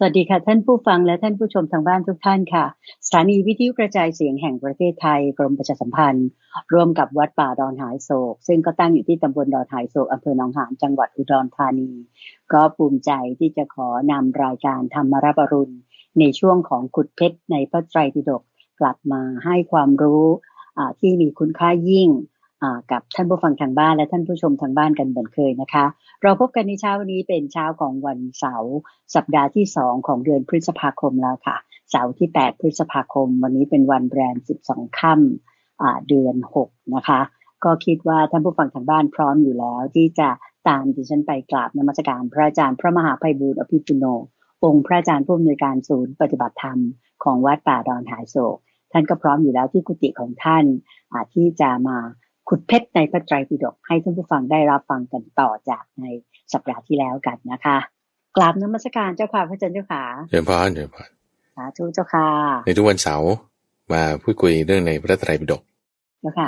สวัสดีค่ะ ท่านผู้ฟังและท่านผู้ชมทางบ้านทุกท่านค่ะ สถานีวิทยุกระจายเสียงแห่งประเทศไทยกรมประชาสัมพันธ์ ร่วมกับวัดป่าดอนหายโศก ซึ่งก็ตั้งอยู่ที่ตำบลดอนหายโศกอำเภอหนองหานจังหวัดอุดรธานี ก็ภูมิใจที่จะขอนำรายการธรรมรับรุณ ในช่วงของขุดเพชรในพระไตรปิฎกกลับมาให้ความรู้ที่มีคุณค่ายิ่ง กับท่านผู้ฟังทางบ้านและท่านผู้ชมทางบ้านกันเหมือนเคยนะคะ เราพบกันในเช้าวันนี้เป็นเช้าของวันเสาร์สัปดาห์ที่สองของเดือนพฤษภาคมแล้วค่ะ เสาร์ที่ 8 พฤษภาคม วันนี้เป็นวันแบรม12 ค่ำเดือน 6 นะคะ ก็คิดว่าท่านผู้ฟังทางบ้านพร้อมอยู่แล้วที่จะตามดิฉันไปกราบนมัสการพระอาจารย์พระมหาภัยบูร์อภิปุโน องค์พระอาจารย์ผู้อำนวยการศูนย์ปฏิบัติธรรมของวัดป่าดอนหายโศก ท่านก็พร้อมอยู่แล้วที่กุฏิของท่านที่จะมา ขุดเพชรในพระไตรปิฎกให้ท่านผู้ฟังได้รับฟังกันต่อจากในสัปดาห์ที่แล้วกันนะคะกราบนมัสการเจ้าค่ะพระอาจารย์เจ้าค่ะเดินพานเดินพานสาธุเจ้าค่ะ ในทุกวันเสาร์มาพูดคุยเรื่องในพระไตรปิฎกเจ้าค่ะ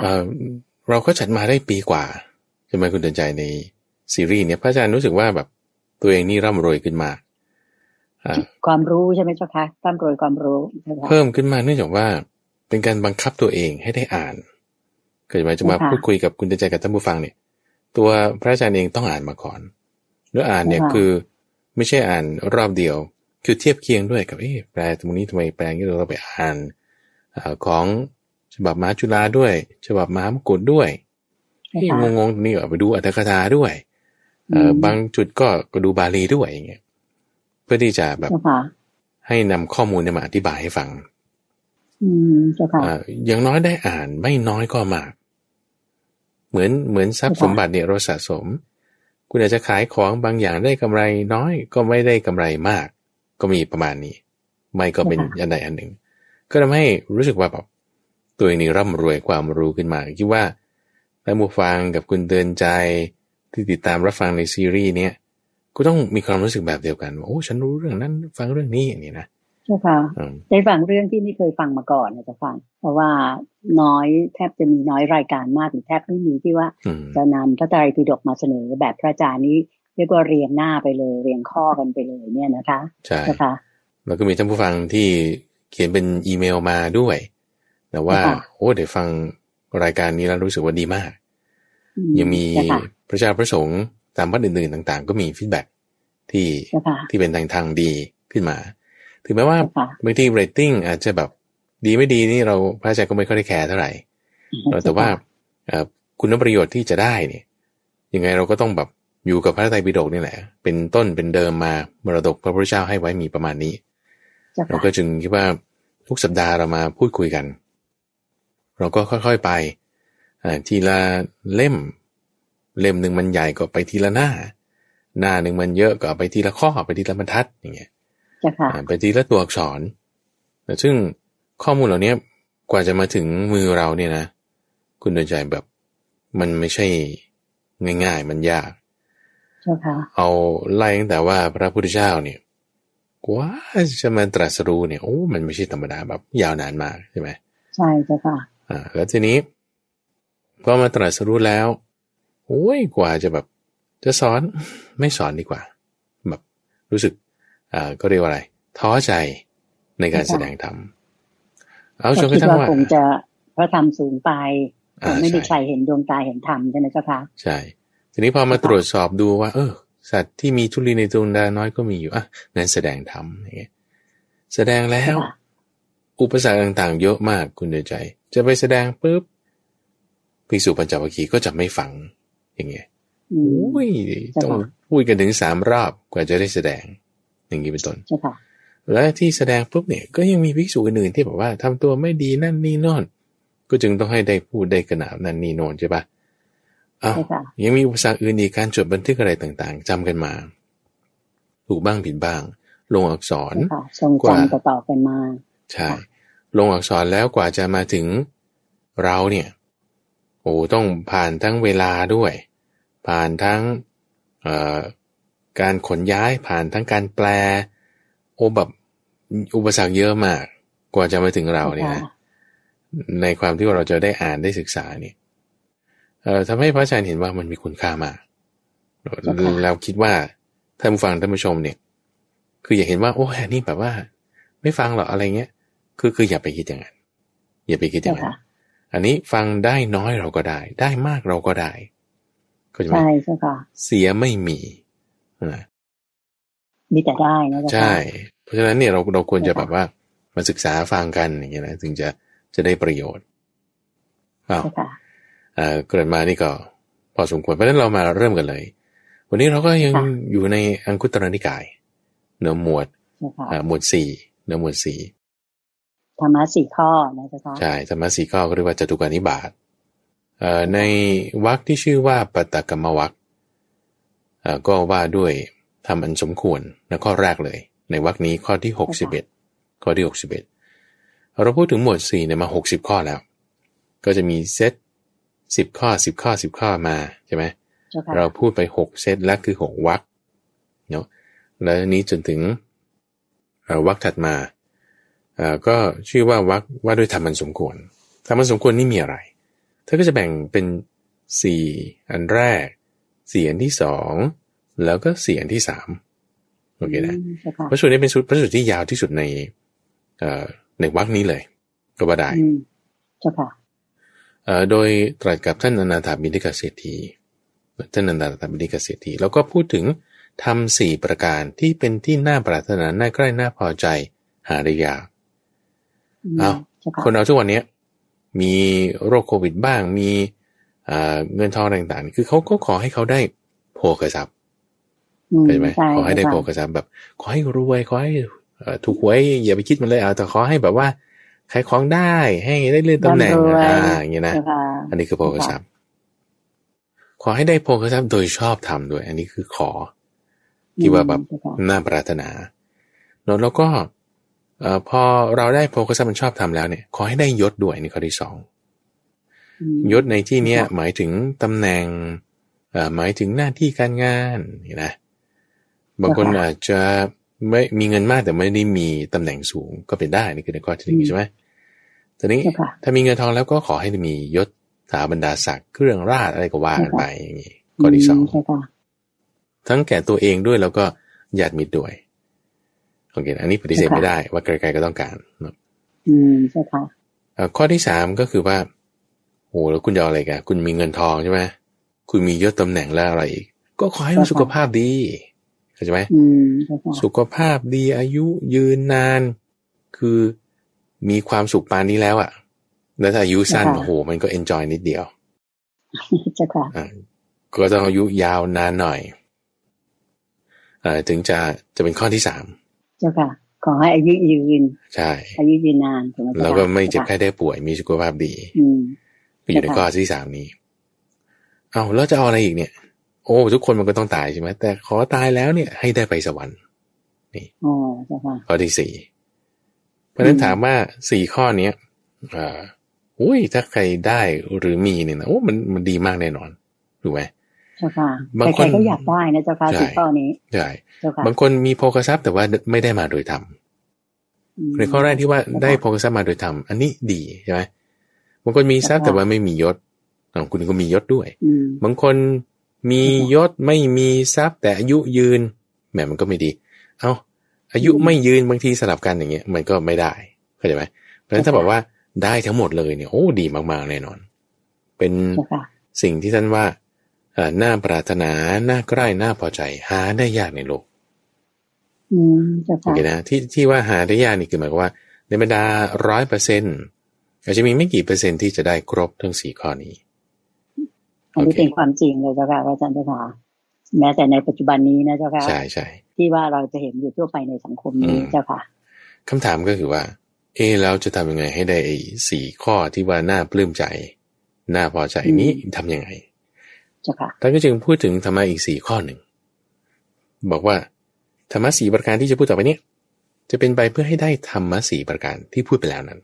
เราก็จัดมาได้ปีกว่าใช่ไหมคุณเดินใจในซีรีส์เนี่ยพระอาจารย์รู้สึกว่าแบบตัวเองนี่ร่ำรวยขึ้นมากความรู้ใช่ไหมเจ้าค่ะร่ำรวยความรู้ เพิ่มขึ้นมาเนื่องจากว่าเป็นการบังคับตัวเองให้ได้อ่าน เกิดมาจะมาพูดคุยกับคุณใจกับท่านผู้ฟังเนี่ย ตัวพระอาจารย์เองต้องอ่านมาก่อนแล้วอ่านเนี่ยคือไม่ใช่อ่านรอบเดียว คือเทียบเคียงด้วยกับเอ๊ะแปลตรงนี้ทำไมแปลงี้เราไปอ่านของฉบับม้าจุฬาด้วย ฉบับม้ามกุฎด้วยที่งงๆตรงนี้ก็ไปดูอัตถกถาด้วยเออบางจุดก็ก็ดูบาลีด้วยอย่างเงี้ยเพื่อที่จะแบบให้นำข้อมูลมาอธิบายให้ฟังอืมอย่างน้อยได้อ่านไม่น้อยก็มาก เหมือนเหมือนทรัพย์สมบัติเนี่ยเราสะสม คุณอาจจะขายของบางอย่างได้กำไรน้อยก็ไม่ได้กำไรมาก ก็มีประมาณนี้ ไม่ก็เป็นอันใดอันหนึ่ง ก็ทำให้รู้สึกว่าแบบตัวเองนี่ร่ำรวยความรู้ขึ้นมาคิดว่าถ้ามูฟังกับคุณเตือนใจที่ติดตามรับฟังในซีรีส์เนี้ยก็ต้องมีความรู้สึกแบบเดียวกันว่าโอ้ฉันรู้เรื่องนั้นฟังเรื่องนี้อย่างนี้นะ ใช่ค่ะได้ฟังเรื่องที่ไม่เคยฟังมาก่อนนะจะฟังเพราะว่าน้อยแทบจะมีน้อยรายการมากหรือแทบไม่มีที่ว่าจะนำพระไตรปิฎกมาเสนอแบบพระอาจารย์นี้เรียกว่าเรียงหน้าไปเลย เรียงข้อกันไปเลยเนี่ยนะคะใช่นะคะแล้วก็มีท่านผู้ฟังที่เขียนเป็นอีเมลมาด้วย แต่ว่าโอ้เดี๋ยวฟังรายการนี้แล้วรู้สึกว่าดีมาก ยังมีพระเจ้าพระสงฆ์ตามวัดอื่นๆต่าง ๆ ก็มี feedback ที่ที่เป็นทางทางดีขึ้นมา ถึงแม้ว่าบางทีเรตติ้งอาจจะแบบดีไม่ดีนี่เราพระอาจารย์ก็ไม่ค่อยได้แคร์เท่าไหร่ แต่ว่าคุณประโยชน์ที่จะได้เนี่ยยังไงเราก็ต้องแบบอยู่กับพระไตรปิฎกนี่แหละ เป็นต้นเป็นเดิมมามรดกพระพุทธเจ้าให้ไว้มีประมาณนี้ เราก็จึงคิดว่าทุกสัปดาห์เรามาพูดคุยกัน เราก็ค่อยๆไปทีละเล่ม เล่มหนึ่งมันใหญ่ก็ไปทีละหน้า หน้าหนึ่งมันเยอะก็ไปทีละข้อไปทีละบรรทัดอย่างเงี้ย ไปทีละตัวอักษรแต่ซึ่งข้อมูลเหล่านี้กว่าจะมาถึงมือเราเนี่ยนะ คุณเดินใจแบบมันไม่ใช่ง่ายๆ มันยาก เอาไล่ตั้งแต่ว่าพระพุทธเจ้าเนี่ยกว่าจะมาตรัสรู้เนี่ยโอ้มันไม่ใช่ธรรมดาแบบยาวนานมากใช่ไหมใช่จ้ะค่ะอ่า แล้วทีนี้พอมาตรัสรู้แล้วโอ้ยกว่าจะแบบ จะสอนไม่สอนดีกว่า แบบรู้สึกอ่า ก็เรียกว่าอะไร ท้อใจในการแสดงธรรมเอาชนกระทั่งว่าคงจะพระธรรมสูงไปไม่มีใครเห็นดวงตาเห็นธรรมใช่ไหมเจ้าคะใช่ทีนี้พอมาตรวจสอบดูว่า เออ สัตว์ที่มีทุลีในดวงตาน้อยก็มีอยู่อะนั้นแสดงธรรมอย่างเงี้ยแสดงแล้ว อุปสรรคต่างๆ เยอะมากคุณเดือใจ จะไปแสดงปุ๊บภิกษุปัญจวัคคีย์ก็จะไม่ฟังอย่างเงี้ยโอ้ยต้องพูดกันถึงสามรอบกว่าจะได้แสดง อย่างนี้เป็นต้นและที่แสดงปุ๊บเนี่ยก็ยังมีภิกษุอื่นๆที่บอกว่าทำตัวไม่ดีนั่นนี่นอนก็จึงต้องให้ได้พูดได้กระหนาบนั่นนี่นอนใช่ปะอ้าวยังมีอุปสรรคอื่นอีกการจดบันทึกอะไรต่างๆจำกันมา ถูกบ้างผิดบ้าง ลงอักษรกว่าต่อกันมาใช่ลงอักษรแล้วกว่าจะมาถึงเราเนี่ยโอ้ต้องผ่านทั้งเวลาด้วย ผ่านทั้ง การขนย้ายผ่านทั้งการแปล โอ้แบบอุปสรรคเยอะมาก กว่าจะมาถึงเราเนี่ยในความที่เราจะได้อ่านได้ศึกษาเนี่ยเอ่อทำให้พระอาจารย์เห็นว่ามันมีคุณค่ามากเราคิดว่าท่านผู้ฟังท่านผู้ชมเนี่ย คืออย่าเห็นว่า โอ้ยนี่แบบว่า ไม่ฟังหรอกอะไรเงี้ย คือคืออย่าไปคิดอย่างนั้นอย่าไปคิดอย่างนั้นอันนี้ฟังได้น้อยเราก็ได้ ได้มากเราก็ได้เข้าใจไหมใช่ใช่ค่ะเสียไม่มีนะ มีแต่ได้นะใช่ เพราะฉะนั้นเนี่ยเราเราควรจะแบบว่ามาศึกษาฟังกันอย่างเงี้ยนะถึงจะจะได้ประโยชน์อ้าวเกิดมานี่ก็พอสมควรเพราะฉะนั้นเรามาเริ่มกันเลย วันนี้เราก็ยังอยู่ในอังคุตรนิกาย เนื้อหมวดหมวดสี่เนื้อหมวดสี่ธรรมะสี่ข้อนะจ๊ะใช่ธรรมะสี่ข้อก็เรียกว่าจตุกานิบาตในวรรคที่ชื่อว่าปตกรรมวรรค ก็ว่าด้วยทำอันสมควรในข้อแรกเลย ในวรรคนี้ข้อที่หกสิบเอ็ดข้อที่หกสิบเอ็ดเราพูดถึงหมวดสี่เนี่ยมาหกสิบข้อแล้ว ก็จะมีเซตสิบข้อสิบข้อสิบข้อมาใช่ไหมเราพูดไปหกเซตแล้วคือหกวรรคเนาะแล้วนี้จนถึงวรรคถัดมาก็ชื่อว่าวักว่าด้วยธรรมันสมควรธรรมันสมควรนี่มีอะไรเธอก็จะแบ่งเป็นสี่อันแรก สี่อันที่สองแล้วก็สี่อันที่สามโอเคนะพระสูตรนี้เป็นพระสูตรที่ยาวที่สุดในเอ่อในวักนี้เลย ก็ว่าได้เจ้าค่ะโดยตรัสกับท่านอนาถาบิณิกเศรษฐีท่านอนาถาบิณิกเศรษฐีแล้วก็พูดถึงทำสี่ประการที่เป็นที่น่าปรารถนาน่าใกล้น่าพอใจหาได้ยากเอาคนเราทุกวันนี้มีโรคโควิดบ้าง มี เงินทองต่างๆ คือเขาก็ขอให้เขาได้โภคทรัพย์เห็นไหมขอให้ได้โภคทรัพย์แบบ ขอให้รวยขอให้ถูกหวยอย่าไปคิดมันเลยเอาแต่ขอให้แบบว่าขายของได้ให้ได้เลื่อนตำแหน่งอ่าอย่างเงี้ยนะอันนี้คือโภคทรัพย์ขอให้ได้โภคทรัพย์โดยชอบทำด้วย อันนี้คือขอที่ว่าแบบน่าปรารถนาแล้วก็เอ่อพอเราได้โพคสัมันชอบทำแล้วเนี่ย ขอให้ได้ยศด้วยนี่ข้อที่สอง ยศในที่เนี้ยหมายถึงตำแหน่งเอ่อหมายถึงหน้าที่การงานนี่นะบางคนอาจจะไม่มีเงินมากแต่ไม่ได้มีตำแหน่งสูงก็เป็นได้นี่คือในข้อที่หนึ่งใช่ไหมตอนนี้ถ้ามีเงินทองแล้วก็ขอให้มียศถาบรรดาศักดิ์เครื่องราชอะไรก็ว่ากันไปอย่างนี้ข้อที่สองทั้งแก่ตัวเองด้วยแล้วก็ญาติมิตรด้วยโอเคอันนี้ปฏิเสธไม่ได้ว่าใครๆก็ต้องการนะอืมใช่ค่ะข้อที่สามก็คือว่า โอ้แล้วคุณจะอะไรกันคุณมีเงินทองใช่ไหมคุณมียศตำแหน่งแล้วอะไรอีก ก็ขอให้สุขภาพดีเข้าใจไหมสุขภาพดีอายุยืนนาน คือมีความสุขปานนี้แล้วอะ่ะ แล้วถ้าอายุสั้นโอ้โหมันก็เอนจอยนิดเดียวใช่ค่ะก็ต้องอายุยาวนานหน่อยอถึงจะจะเป็นข้อที่สามเจ้าค่ะ ขอให้อายุยืน ใช่ อายุยืนนานแล้วก็ไม่เจ็บแค่ได้ป่วยมีสุขภาพดี อื อยู่ในข้อที่สามนี้ เอาแล้วจะเอาอะไรอีกเนี่ย โอ้ทุกคนมันก็ต้องตายใช่ไหมแต่ขอตายแล้วเนี่ย ให้ได้ไปสวรรค์ นี่อ๋อเจ้าค่ะข้อที่สี่เพราะนั้นถามว่าสี่ข้อเนี้ยอ่าอุ้ยถ้าใครได้หรือมีเนี่ยนะโอ้มันมันดีมากแน่นอนถูกไหมจ้าค่ะบางคนก็อยากได้นะเจ้าค่ะสิข้อนี้ใช่บางคนมีโภคทรัพย์แต่ว่าไม่ได้มาโดยธรรมในข้อแรกที่ว่าได้โภคทรัพย์มาโดยธรรมอันนี้ดีใช่ไหม บางคนมีทรัพย์แต่ว่าไม่มียศคุณก็มียศด้วย บางคนมียศไม่มีทรัพย์แต่อายุยืนแหมมันก็ไม่ดี เอาอายุไม่ยืนบางทีสลับกันอย่างเงี้ย มันก็ไม่ได้เข้าใจไหมเพราะฉะนั้นถ้าบอกว่าได้ทั้งหมดเลยเนี่ยโอ้ดีมากๆแน่นอน เป็นสิ่งที่ท่านว่าน่าปรารถนาน่าใกล้น่าพอใจ หาได้ยากในโลกโอเคนะที่ที่ว่าหาได้ยากนี่คือหมายความว่า ในบรรดาร้อยเปอร์เซ็นต์ อาจจะมีไม่กี่เปอร์เซ็นต์ที่จะได้ครบทั้งสี่ข้อนี้ อันนี้เป็นความจริงเลยเจ้าค่ะอาจารย์เจ้าค่ะแม้แต่ในปัจจุบันนี้นะเจ้าค่ะใช่ใช่ที่ว่าเราจะเห็นอยู่ทั่วไปในสังคมนี้เจ้าค่ะคำถามก็คือว่า เอแล้วจะทำยังไงให้ได้สี่ข้อที่ว่าน่าปลื้มใจน่าพอใจนี้ทํำยังไงท่านก็จึงพูดถึงธรรมะอีกสี่ข้อหนึ่งบอกว่าธรรมะสี่ประการที่จะพูดต่อไปนี้จะเป็นไปเพื่อให้ได้ธรรมะสี่ประการที่พูดไปแล้วนั้น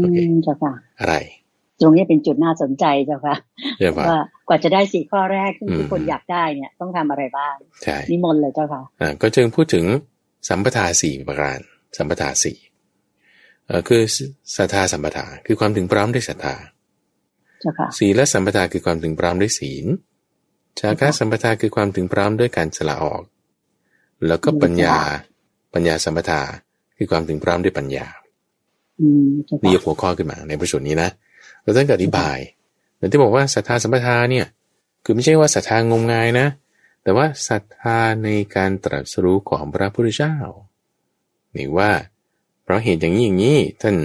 โอเคเจ้าค่ะ อะไร ตรงนี้เป็นจุดน่าสนใจเจ้าค่ะว่ากว่าจะได้สี่ข้อแรกที่ทุกคนอยากได้เนี่ย ต้องทำอะไรบ้างใช่นิมนต์เลยเจ้าค่ะอ่าก็จึงพูดถึงสัมปทาสี่ประการ สัมปทาสี่เอ่อคือศรัทธาสัมปทาคือความถึงพร้อมด้วยศรัทธาศีลสัมปทาคือความถึงพร้อมด้วยศีลชาคะสัมปทาคือความถึงพร้อมด้วยการสละออก แล้วก็ปัญญาปัญญาสัมปทาคือความถึงพร้อมด้วยปัญญาอืม นี่ยกหัวข้อขึ้นมาในประสูตรนี้นะเราต้องอธิบายเหมือนที่บอกว่าศรัทธาสัมปทาเนี่ย คือไม่ใช่ว่าศรัทธางมงายนะ แต่ว่าศรัทธาในการตรัสรู้ของพระพุทธเจ้านี่ว่า เพราะเหตุอย่างนี้อย่างนี้ท่าน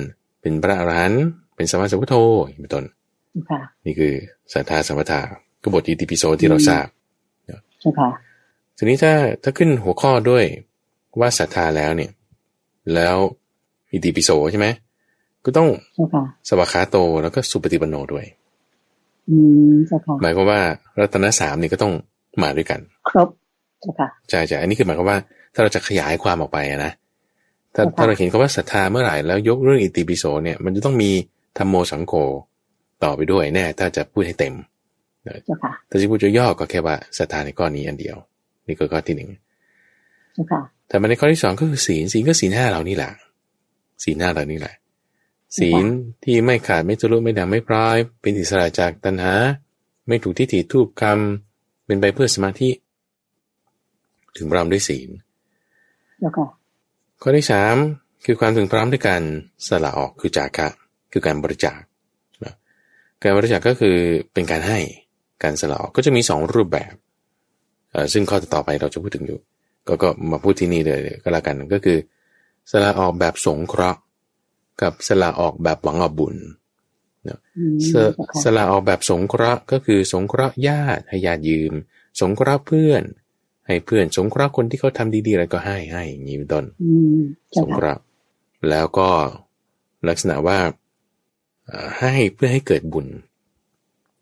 เป็นพระอรหันต์เป็นสมมาสัพพุทโธเป็นต้นนี่คือศรัทธาสัมปทากบฏอิติปิโสที่เราทราบใช่ค่ะทีนี้ถ้าถ้าขึ้นหัวข้อด้วยว่าศรัทธาแล้วเนี่ย แล้ว อิติปิโสใช่ไหมก็ต้องสวากขาโตแล้วก็สุปฏิปันโนด้วยอืมใช่ค่ะหมายความว่ารัตนสามนี่ก็ต้องมาด้วยกัน ครบใช่ค่ะใช่ใช่อันนี้คือหมายความว่า ถ้าเราจะขยายความออกไปนะถ้าถ้าเราเห็นคำว่าศรัทธาเมื่อไหร่แล้วยกเรื่องอิติปิโสเนี่ย มันจะต้องมีธรรมโมสังโฆต่อไปด้วยแน่ ถ้าจะพูดให้เต็มแต่ที่พูดจะย่อก็แค่ว่าศรัทธาในก้อนนี้อันเดียว นี่ก็ข้อที่หนึ่งแต่มาในข้อที่สองก็คือศีลศีลก็ศีลห้าเหล่านี้แหละ ศีลห้าเหล่านี้แหละ ศีลที่ไม่ขาดไม่ทะลุไม่ด่างไม่พร้อยเป็นอิสระจากตัณหา ไม่ถูกทิฏฐิทูกคำเป็นไปเพื่อสมาธิ ถึงพร้อมด้วยศีลข้อที่สามคือความถึงพร้อมด้วยการสละออกคือจากะคือการบริจาคการบริจาคก็คือเป็นการให้การสละออกก็จะมีสองรูปแบบซึ่งข้อต่อไปเราจะพูดถึงอยู่ ก็ก็มาพูดที่นี่เลยก็แล้วกันก็คือ สละออกแบบสงเคราะห์ กับสละออกแบบหวังเอาบุญสละออกแบบสงเคราะห์ก็คือสงเคราะห์ญาติให้ญาติยืม สงเคราะห์เพื่อน ให้เพื่อน สงเคราะห์คนที่เขาทำดีๆอะไรก็ให้ให้อย่างนี้เป็นต้นสงเคราะห์แล้วก็ลักษณะว่าให้เพื่อให้เกิดบุญ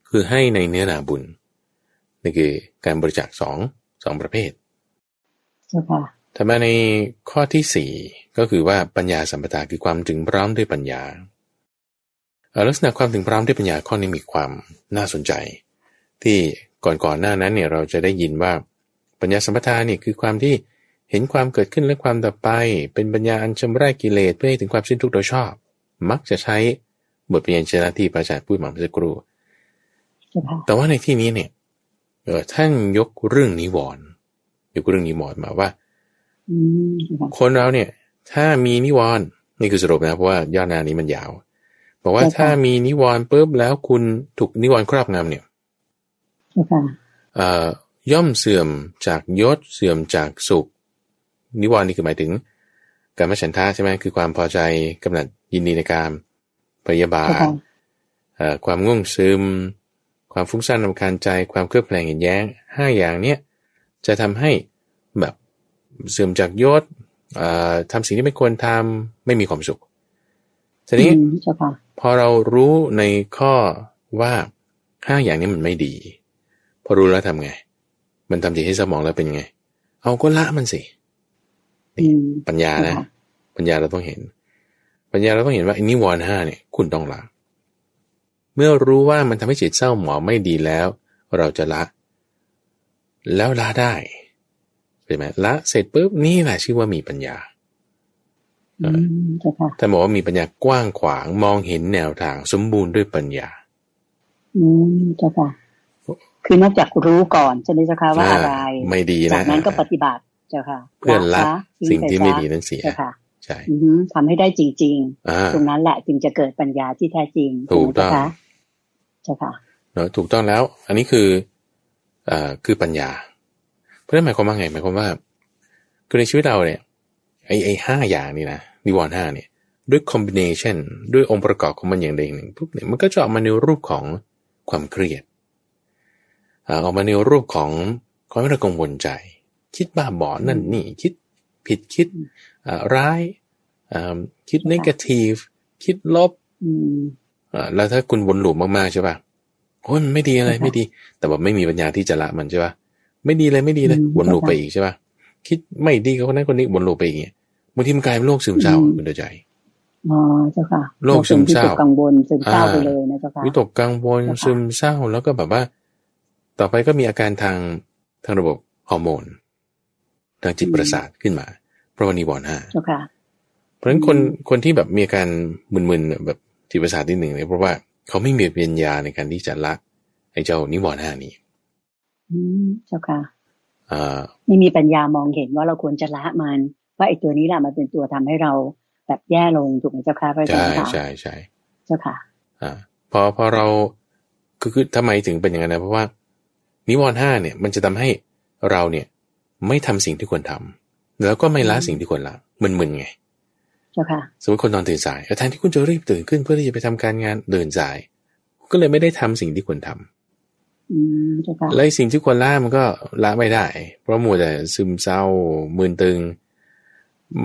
คือให้ในเนื้อนาบุญนี่คือการบริจาคสองสองประเภทแต่มาในข้อที่สี่ ก็คือว่าปัญญาสัมปทาคือความถึงพร้อมด้วยปัญญาลักษณะความถึงพร้อมด้วยปัญญาข้อนี้มีความน่าสนใจ ที่ก่อนก่อนหน้านั้นเนี่ยเราจะได้ยินว่าปัญญาสัมปทาเนี่ยคือความที่เห็นความเกิดขึ้นและความดับไป เป็นปัญญาอันชำระกิเลสเพื่อให้ถึงความสิ้นทุกข์โดยชอบ มักจะใช้บทเรียนชนะที่พระอาจารย์พูดมาเมื่อสักครู่แต่ว่าในที่นี้เนี่ยเออท่านยกเรื่องนิวรณ์ยกเรื่องนิวรณ์มาว่าคนเราเนี่ย ถ้ามีนิวรณ์นี่คือสรุปนะเพราะว่าย่อนานี้มันยาว บอกว่าถ้ามีนิวรณ์ปุ๊บแล้วคุณถูกนิวรณ์ครอบงำเนี่ยย่อมเสื่อมจากยศเสื่อมจากสุข นิวรณ์นี่คือหมายถึงการมฉันทะใช่ไหมคือความพอใจกำหนัดยินดีในการพยาบาทความง่วงซึม ความฟุ้งซ่านรำคาญใจความเครือบแคลงเห็นแย้งห้าอย่างเนี้ยจะทำให้แบบเสื่อมจากยศ ทำสิ่งที่ไม่ควรทำไม่มีความสุขทีนี้พอเรารู้ในข้อว่าห้าอย่างนี้มันไม่ดี พอรู้แล้วทำไง มันทำจิตให้สมองแล้วเป็นยังไง เอาก็ละมันสิปัญญานะ ปัญญาเราต้องเห็น ปัญญาเราต้องเห็นว่าอินิวรณ์ห้าเนี่ย คุณต้องละเมื่อรู้ว่ามันทำให้จิตเศร้าหมองไม่ดีแล้ว เราจะละ แล้วละได้ ใช่ไหมละเสร็จปุ๊บนี่แหละชื่อว่ามีปัญญาถ้าบอกว่ามีปัญญากว้างขวางมองเห็นแนวทางสมบูรณ์ด้วยปัญญา อืมเจ้าค่ะคือนอกจากรู้ก่อนใช่ไหมเจ้าค่ะว่าอะไร ไม่ดีนะจากนั้นก็ปฏิบัติเจ้าค่ะเพื่อละสิ่งที่ไม่ดีนั้นเสียใช่ทำให้ได้จริง ๆ ตรงนั้นแหละจึงจะเกิดปัญญาที่แท้จริงถูกต้องใช่ค่ะเนอะถูกต้องแล้ว อันนี้คืออ่าคือปัญญา เพราะนั่นหมายความว่าไงหมายความว่า คือในชีวิตเราเนี่ยไอ้ไอ้ห้าอย่างนี่นะนิวรณ์ห้าเนี่ย ด้วยคอมบิเนชันด้วยองค์ประกอบของมันอย่างใดอย่างหนึ่งปุ๊บเนี่ยมันก็จะออกมาในรูปของความเครียดออกมาในรูปของความไม่กังวลใจ คิดบ้าบอนั่นนี่คิดผิดคิดร้ายคิดนกาทีฟคิดลบแล้วถ้าคุณวนลูปมากๆใช่ป่ะโอ้ยมันไม่ดีอะไรไม่ดี แต่ว่าไม่มีปัญญาที่จะละมันใช่ป่ะ ไม่ดีเลยไม่ดีเลยวนลูปไปอีกใช่ป่ะคิดไม่ดีกับคนนั้นคนนี้วนลูปไปอีกบางทีมันกลายเป็นโรคซึมเศร้าคุณเดใจอ๋อเจ้าค่ะโรคซึมเศร้ากังวลซึมเศร้าไปเลยนะเจ้าค่ะวิตกกังวลซึมเศร้าแล้วก็แบบว่า ต่อไปก็มีอาการทางทางระบบฮอร์โมนทางจิตประสาทขึ้นมาพราะว่านิวรณ์ห้าเพราะฉะนั้นคนคนที่แบบมีอาการมึนๆแบบจิตประสาทนิดหนึ่งเนี่ยเพราะว่าเขาไม่มีปัญญาในการที่จะละไอ้เจ้านิวรณ์ห้านี้อืม เจ้าค่ะอ่าไม่มีปัญญามองเห็นว่าเราควรจะละมัน ว่าไอ้ตัวนี้แหละมันเป็นตัวทำให้เราแบบแย่ลงถูกไหมเจ้าค่ะพระอาจารย์ใช่ใช่ใช่เจ้าค่ะ อ่า พอพอเราคือคือทำไมถึงเป็นอย่างนั้นนะเพราะว่านิวรณ์ห้าเนี่ย มันจะทำให้เราเนี่ย ไม่ทำสิ่งที่ควรทำแล้วก็ไม่ละสิ่งที่ควรละมึนๆไงเจ้าค่ะสมมติคนนอนตื่นสายแทนที่คุณจะรีบตื่นขึ้นเพื่อที่จะไปทำการงานเดินสาย ก็เลยไม่ได้ทำสิ่งที่ควรทำอืมเจ้าค่ะ และสิ่งที่ควรละมันก็ละไม่ได้ เพราะมัวแต่ซึมเศร้ามึนตึง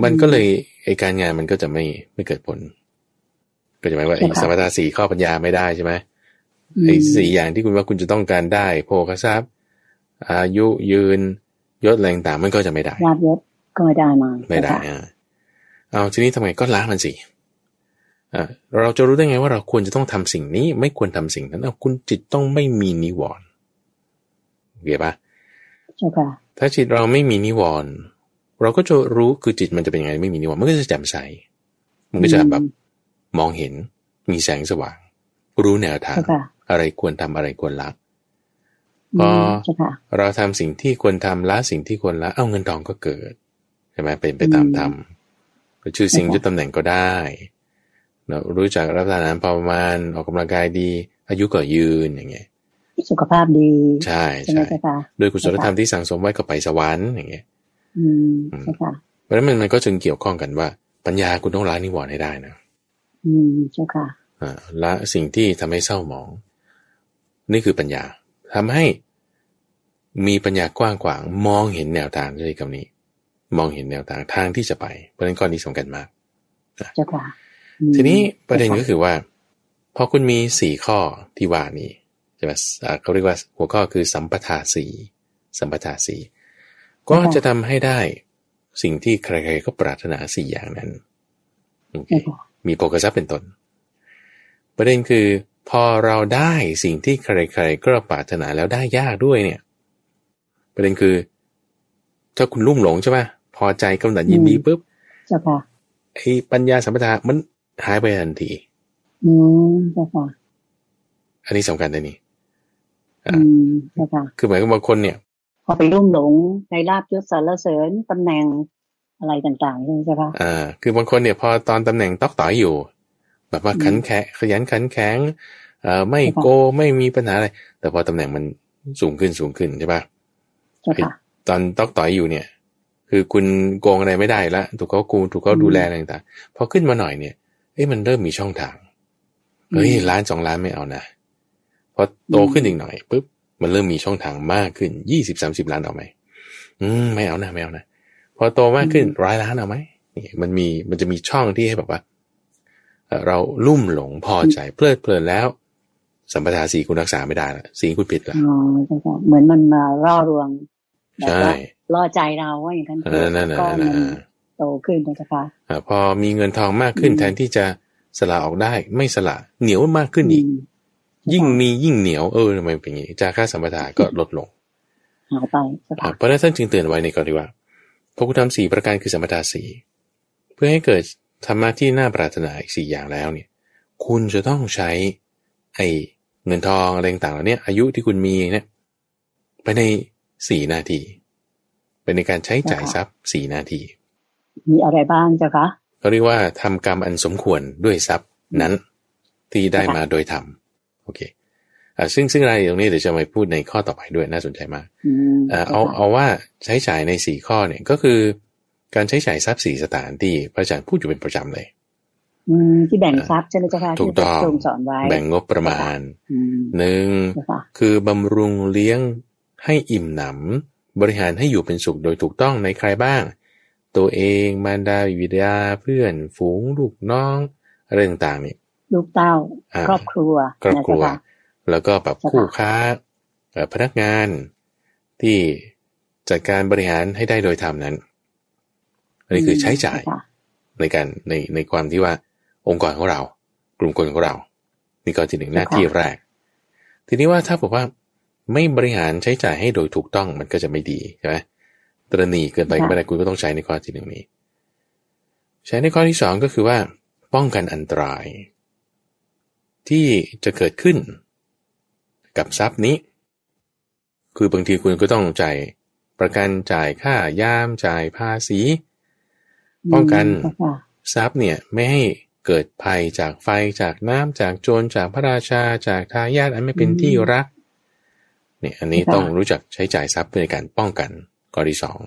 มันก็เลยไอการงานมันก็จะไม่ไม่เกิดผล ก็จะหมายว่าไอ้สมถะสี่ข้อปัญญาไม่ได้ใช่ไหมไอ้สี่อย่างที่คุณว่าคุณจะต้องการได้ โภคทรัพย์ อายุยืนยศแรงต่างมันก็จะไม่ได้ยศยศก็ไม่ได้มาไม่ได้อ่าเอาทีนี้ทำไงก็ล้างมันสิอ่า เราจะรู้ได้ไงว่าเราควรจะต้องทำสิ่งนี้ ไม่ควรทำสิ่งนั้นเอาคุณจิตต้องไม่มีนิวรณ์เก็บปะใช่ค่ะถ้าจิตเราไม่มีนิวรณ์เราก็จะรู้คือจิตมันจะเป็นยังไงไม่มีนิวรณ์มันก็จะแจ่มใส มันก็จะแบบมองเห็นมีแสงสว่าง รู้แนวทาง อะไรควรทำอะไรควรละพอเราทำสิ่งที่ควรทำละสิ่งที่ควรละเอาเงินทองก็เกิดใช่ไหมเป็นไปตามธรรมชื่อสิ่งยุดตำแหน่งก็ได้ เรารู้จักรับประทานอาหารพอประมาณออกกำลังกายดี อายุก็ยืนอย่างเงี้ยสุขภาพดีใช่ใช่โดยกุศลธรรมที่สั่งสมไว้ก็ไปสวรรค์อย่างเงี้ยอืมใช่ค่ะเพราะนั้นมันก็จึงเกี่ยวข้องกันว่า ปัญญาคุณต้องละนิวรณ์ให้ได้นะอืมใช่ค่ะอ่าละสิ่งที่ทำให้เศร้าหมอง นี่คือปัญญาทำให้มีปัญญากว้างขวางมองเห็นแนวทางใช้คำนี้ มองเห็นแนวทางทางที่จะไป เพราะฉะนั้นข้อนี้สำคัญมากเจ้าค่ะ ทีนี้ประเด็นก็คือว่า พอคุณมีสี่ข้อที่ว่านี้ใช่ไหมเขาเรียกว่าหัวข้อคือสัมปทาสีสัมปทาสีก็จะทำให้ได้สิ่งที่ใครๆก็ปรารถนาสี่อย่างนั้น มีโภคทรัพย์เป็นต้น ประเด็นคือ พอเราได้สิ่งที่ใครๆก็ปรารถนาแล้วได้ยากด้วยเนี่ย ประเด็นคือ ถ้าคุณลุ่มหลงใช่ไหมพอใจกำหนัดยินดีปุ๊บเจ้าค่ะไอ้ปัญญาสัมปทา มัน หายไปทันทีอืมเจ้าค่ะอันนี้สำคัญเลยนี่อืมเจ้าค่ะคือหมายถึงบางคนเนี่ย พอไปรุ่มหลงในลาบยศสารเสริญตำแหน่งอะไรต่างๆใช่ไหมคะอ่าคือบางคนเนี่ยพอตอนตำแหน่งตอกต่อยอยู่ แบบว่าขันแข็งขยันขันแข็งเอ่อไม่โกไม่มีปัญหาอะไร แต่พอตำแหน่งมันสูงขึ้นสูงขึ้นใช่ปะตอนตอกต่อยอยู่เนี่ย คือคุณโกงอะไรไม่ได้ละถูกเขากูถูกเขาดูแลอะไรต่างพอขึ้นมาหน่อยเนี่ย เอ้ยมันเริ่มมีช่องทางเฮ้ยล้านสองล้านไม่เอานะพอโตขึ้นอีกหน่อยปุ๊บมันเริ่มมีช่องทางมากขึ้นยี่สิบสามสิบล้านเอาไหมอืมไม่เอานะไม่เอานะพอโตมากขึ้นร้อยล้านเอาไหมนี่มันมีมันจะมีช่องที่ให้แบบว่าเราลุ่มหลงพอใจเพลิดเพลินแล้ว สัมปทาสีคุณรักษาไม่ได้ละสีคุณผิดละอ๋อใช่เหมือนมันมาล่อรวงใช่ล่อใจเราว่าอย่างนั้นก็มัน โตขึ้นนะคะพอมีเงินทองมากขึ้นแทนที่จะสละออกได้ ไม่สละเหนียวมากขึ้นอีก ยิ่งมียิ่งเหนียวเออทำไมเป็นอย่างนี้จากค่าสัมปทานก็ลดลงหายไปเพราะนั้นท่านจึงเตือนไว้ในกรณีว่าพระคุณธรรมสี่ประการคือสัมปทานสี่เพื่อให้เกิดธรรมะที่น่าปรารถนาอีกสี่อย่างแล้วเนี่ย คุณจะต้องใช้ไอ้เงินทองอะไรต่างๆเหล่านี้อายุที่คุณมีเนี่ยไปในสี่นาทีเป็นในการใช้จ่ายทรัพย์สี่นาที มีอะไรบ้างจ้ะคะเขาเรียกว่าทำกรรมอันสมควรด้วยทรัพย์นั้นที่ได้มาโดยธรรมโอเคอ่าซึ่งซึ่งรายตรงนี้เดี๋ยวจะมาพูดในข้อต่อไปด้วยน่าสนใจมากอ่าเอาเอาว่าใช้จ่ายในสี่ข้อเนี่ยก็คือ การใช้จ่ายทรัพย์สี่สถานที่พระอาจารย์พูดอยู่เป็นประจำเลยอืมที่แบ่งทรัพย์ใช่ไหมจ๊ะคะถูกต้องแบ่งงบประมาณหนึ่งคือบำรุงเลี้ยงให้อิ่มหนำบริหารให้อยู่เป็นสุขโดยถูกต้องในใครบ้าง ตัวเองมารดาวิดาเพื่อนฝูงลูกน้องเรื่องต่างนี่ลูกเต้าครอบครัวครอบครัว แล้วก็แบบคู่ค้าพนักงานที่จัดการบริหารให้ได้โดยธรรมนั้นอันนี้คือใช้จ่ายในการในในความที่ว่าองค์กรของเรา กลุ่มคนของเรา นี่ก็ที่หนึ่งหน้าที่แรก ทีนี้ว่าถ้าบอกว่าไม่บริหารใช้จ่ายให้โดยถูกต้องมันก็จะไม่ดีใช่ไหม ตรณีเกินไปก็ไม่ได้คุณก็ต้องใช้ในข้อที่หนึ่งนี้ ใช้ในข้อที่สองก็คือว่า ป้องกันอันตราย ที่จะเกิดขึ้น กับทรัพย์นี้ คือบางทีคุณก็ต้องจ่ายประกันจ่ายค่ายามจ่ายภาษี ป้องกันทรัพย์เนี่ยไม่ให้เกิดภัยจากไฟจากน้ำจากโจรจากพระราชาจากทายาทอันไม่เป็นที่รักเนี่ยอันนี้ต้องรู้จักใช้จ่ายทรัพย์ในการป้องกัน ข้อที่สอง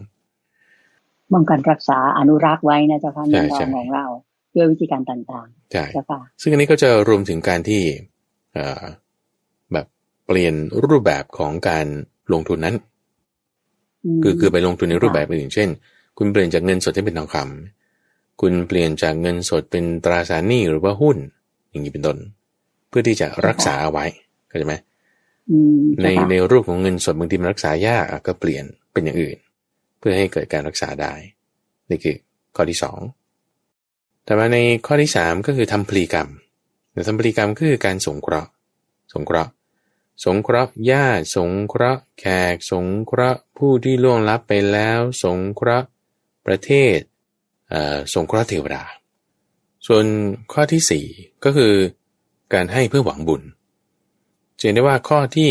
ป้องกันรักษาอนุรักษ์ไว้นะเจ้าค่ะเงินทองของเราด้วยวิธีการต่างๆใช่ซึ่งอันนี้ก็จะรวมถึงการที่แบบเปลี่ยนรูปแบบของการลงทุนนั้น คือคือไปลงทุนในรูปแบบอื่น เช่น คุณเปลี่ยนจากเงินสดให้เป็นทองคำคุณเปลี่ยนจากเงินสดเป็นตราสารหนี้หรือว่าหุ้น อย่างนี้เป็นต้น เพื่อที่จะรักษาเอาไว้เข้าใจไหมในในรูปของเงินสดบางทีมันรักษายากก็เปลี่ยน เป็นอย่างอื่น เพื่อให้เกิดการรักษาได้นี่คือข้อที่สองแต่มาในข้อที่สามก็คือทำพลีกรรมทำพลีกรรมก็คือการสงเคราะห์ สงเคราะห์ สงเคราะห์ญาติสงเคราะห์ แขก สงเคราะห์ ผู้ที่ล่วงลับไปแล้ว สงเคราะห์ประเทศสงเคราะห์เทวดา ส่วนข้อที่สี่ก็คือการให้เพื่อหวังบุญเห็นได้ว่าข้อที่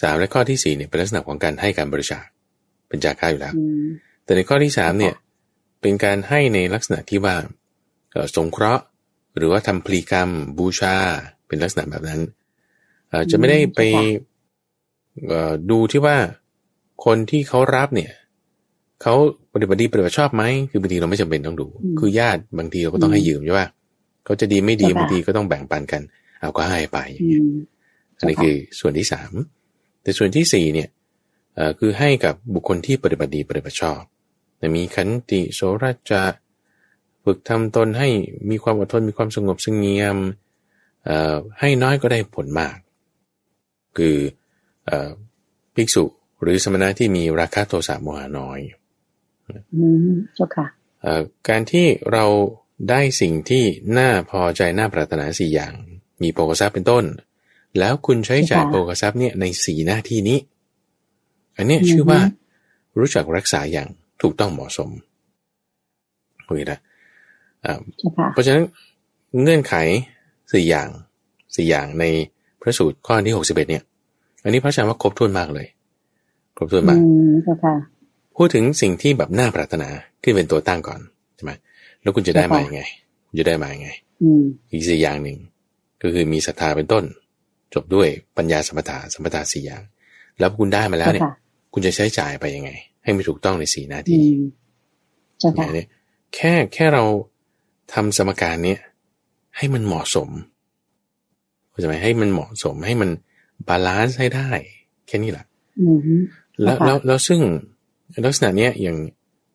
สามและข้อที่สี่เนี่ยเป็นลักษณะของการให้การบริจาค เป็นจากค่าอยู่แล้ว แต่ในข้อที่สามเนี่ย เป็นการให้ในลักษณะที่ว่าสงเคราะห์ หรือว่าทำพลีกรรม บูชา เป็นลักษณะแบบนั้นจะไม่ได้ไปดูที่ว่าคนที่เขารับเนี่ยเขาปฏิบัติดีปฏิบัติชอบไหมคือบางทีเราไม่จำเป็นต้องดู คือญาติบางทีเราก็ต้องให้ยืมใช่ป่ะเขาจะดีไม่ดีบางทีก็ต้องแบ่งปันกัน เอาก็ให้ไปอย่างเงี้ยอันนี้คือส่วนที่สามแต่ส่วนที่สี่เนี่ย คือให้กับบุคคลที่ปฏิบัติดีปฏิบัติชอบมีขันติโสรจะฝึกทำตนให้มีความอดทนมีความสงบสงเงียมให้น้อยก็ได้ผลมาก คือภิกษุหรือสมณะที่มีราคะโทสะโมหะน้อยเจ้าค่ะการที่เราได้สิ่งที่น่าพอใจน่าปรารถนาสี่อย่าง มีโภคทรัพย์เป็นต้น แล้วคุณใช้จ่ายโภคทรัพย์เนี่ยในสี่หน้าที่นี้ อันนี้ชื่อว่ารู้จักรักษาอย่างถูกต้องเหมาะสมโอเคนะเพราะฉะนั้นเงื่อนไขสี่อย่างสี่อย่างในพระสูตรข้อที่หกสิบเอ็ดเนี่ย อันนี้พระอาจารย์ว่าครบถ้วนมากเลย ครบถ้วนมากพูดถึงสิ่งที่แบบน่าปรารถนาขึ้นเป็นตัวตั้งก่อนใช่ไหมแล้วคุณจะได้มาอย่างไงคุณจะได้มาอย่างไงอีกสี่อย่างหนึ่งก็คือมีศรัทธาเป็นต้น จบด้วยปัญญาสัมปทาสัมปทาสี่อย่าง แล้วคุณได้มาแล้วเนี่ย คุณจะใช้จ่ายไปยังไง ให้ไม่ถูกต้องในสี่หน้าที่เนี่ยแค่แค่เราทำสมการเนี้ยให้มันเหมาะสมเข้าใจไหมให้มันเหมาะสมให้มัน balance ให้ได้ แค่นี้แหละแล้วแล้วแล้วซึ่งลักษณะเนี้ยอย่าง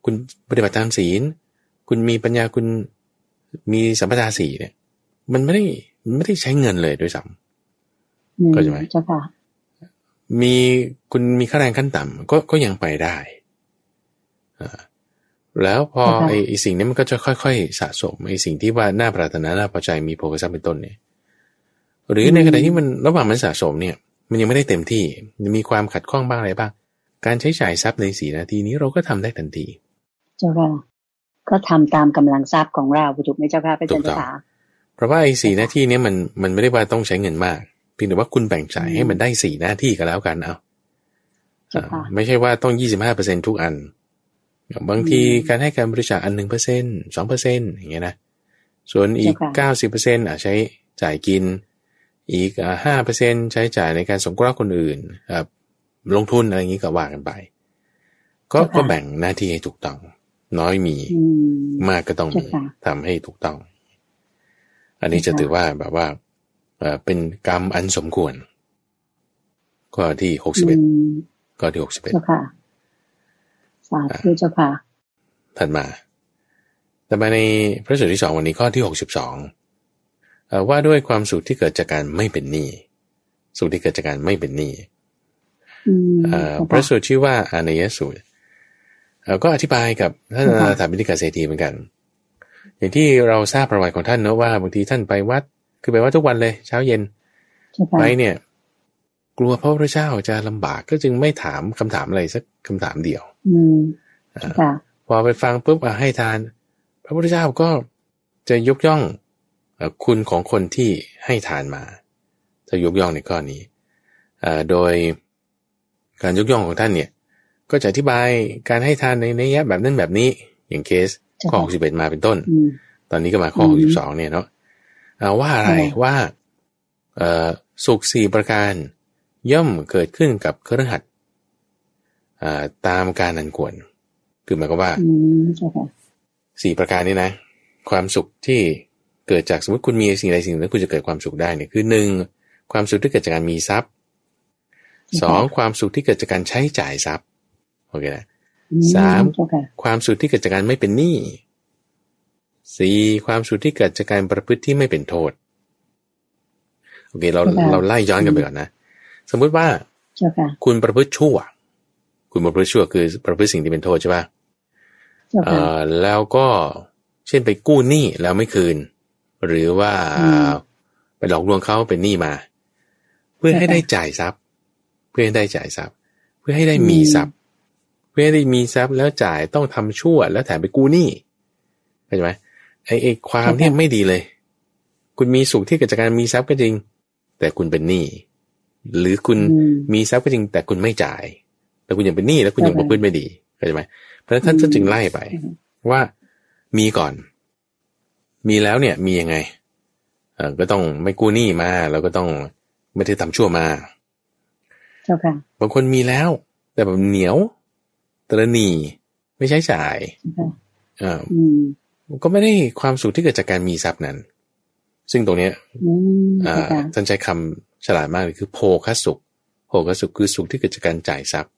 คุณปฏิบัติตามศีล คุณมีปัญญาคุณมีสัมปทาสีเนี่ย มันไม่ได้ไม่ได้ใช้เงินเลยด้วยซ้ำก็ใช่ไหมเจ้าค่ะ มีคุณมีค่าแรงขั้นต่ำก็ก็ยังไปได้อ่าแล้วพอไอ้สิ่งนี้มันก็จะค่อยๆ สะสมไอ้สิ่งที่ว่าน่าปรารถนาน่าพอใจมีโภคทรัพย์เป็นต้นเนี่ย หรือในขณะที่มันระหว่างมันสะสมเนี่ย มันยังไม่ได้เต็มที่มีความขัดข้องบ้างอะไรบ้าง การใช้จ่ายทรัพย์ในสีนาทีนี้เราก็ทำได้ทันที เจ้าค่ะก็ทำตามกำลังทรัพย์ของเราถูกไหมเจ้าค่ะเป็นจันทาเพราะว่าไอ้สี่หน้าที่นี้มันมันไม่ได้ว่าต้องใช้เงินมาก เพียงแต่ว่าคุณแบ่งจ่ายให้มันได้สี่หน้าที่ก็แล้วกันเอาไม่ใช่ว่าต้องยี่สิบห้าเปอร์เซ็นทุกอัน บางทีการให้การบริจาคอันหนึ่งเปอร์เซ็นสองเปอร์เซ็นอย่างเงี้ยนะ ส่วนอีกเก้าสิบเปอร์เซ็นอะใช้จ่ายกิน อีกห้าเปอร์เซ็นใช้จ่ายในการสงเคราะห์คนอื่นลงทุนอะไรอย่างนี้ก็ว่ากันไป ก็ก็แบ่งหน้าที่ให้ถูกต้อง น้อยมีมากก็ต้องมีทำให้ถูกต้อง อันนี้จะถือว่าแบบว่า เป็นกรรมอันสมควร ข้อที่หกสิบเอ็ดข้อที่หกสิบเอ็ดสาธุเจ้าค่ะถัดมา แต่มาในพระสูตรที่สองวันนี้ข้อที่หกสิบสองว่าด้วยความสุขที่เกิดจากการไม่เป็นหนี้สุขที่เกิดจากการไม่เป็นหนี้พระสูตรชื่อว่าอานยสูตรก็อธิบายกับท่านอาถาบิณิกาเศรษฐีเหมือนกัน อย่างที่เราทราบประวัติของท่านเนอะว่าบางทีท่านไปวัด คือไปวัดทุกวันเลย เช้าเย็นไปเนี่ย กลัวพระพุทธเจ้าจะลำบากก็จึงไม่ถามคำถามอะไรสักคำถามเดียว อืมพอไปฟังปุ๊บให้ทาน พระพุทธเจ้าก็จะยกย่องคุณของคนที่ให้ทานมา จะยกย่องในข้อนี้โดยการยกย่องของท่านเนี่ย ก็จะอธิบายการให้ทานในในแยะแบบนั้นแบบนี้ อย่างเคสข้อหกสิบเอ็ดมาเป็นต้น ตอนนี้ก็มาข้อหกสิบสองเนี่ยเนาะ ว่าอะไรว่าเอ่อสุขสี่ประการย่อมเกิดขึ้นกับเครือขัดตามการนันควร คือหมายความว่าสี่ประการนี้นะ ความสุขที่เกิดจากสมมติคุณมีสิ่งใดสิ่งหนึ่งแล้วคุณจะเกิดความสุขได้เนี่ยคือหนึ่งความสุขที่เกิดจากการมีทรัพย์สองความสุขที่เกิดจากการใช้จ่ายทรัพย์โอเคนะสามความสุขที่เกิดจากการไม่เป็นหนี้ สี่ความสุขที่เกิดจากการประพฤติที่ไม่เป็นโทษ โอเค เราเราไล่ย้อนกันไปก่อนนะ สมมุติว่าคุณประพฤติชั่ว คุณประพฤติชั่วคือประพฤติสิ่งที่เป็นโทษใช่ป่ะเอ่อแล้วก็เช่นไปกู้หนี้แล้วไม่คืน หรือว่าไปหลอกลวงเขาเป็นหนี้มา เพื่อให้ได้จ่ายทรัพย์ เพื่อให้ได้จ่ายทรัพย์ เพื่อให้ได้มีทรัพย์ เพื่อให้ได้มีทรัพย์แล้วจ่ายต้องทำชั่ว แล้วแถมไปกู้หนี้เข้าใจไหม ไอ้ไอ้ความเนี่ยไม่ดีเลย คุณมีสุขที่เกิดจากการมีทรัพย์ก็จริง แต่คุณเป็นหนี้หรือคุณมีทรัพย์ก็จริง แต่คุณไม่จ่าย แต่คุณยังเป็นหนี้แล้วคุณยังประพฤติไม่ดีเข้าใจไหมเพราะฉะนั้นท่านจึงไล่ไป ว่ามีก่อน มีแล้วเนี่ย มียังไงเออก็ต้องไม่กู้หนี้มา แล้วก็ต้องไม่ได้ทำชั่วมาเจ้าค่ะบางคนมีแล้ว แต่แบบเหนียวตระหนีไม่ใช้จ่ายอ่า ก็ไม่ได้ความสุขที่เกิดจากการมีทรัพย์นั้น ซึ่งตรงเนี้ยท่านใช้คำฉลาดมากเลยคือโภคสุขโภคสุขคือสุขที่เกิดจากการจ่ายทรัพย์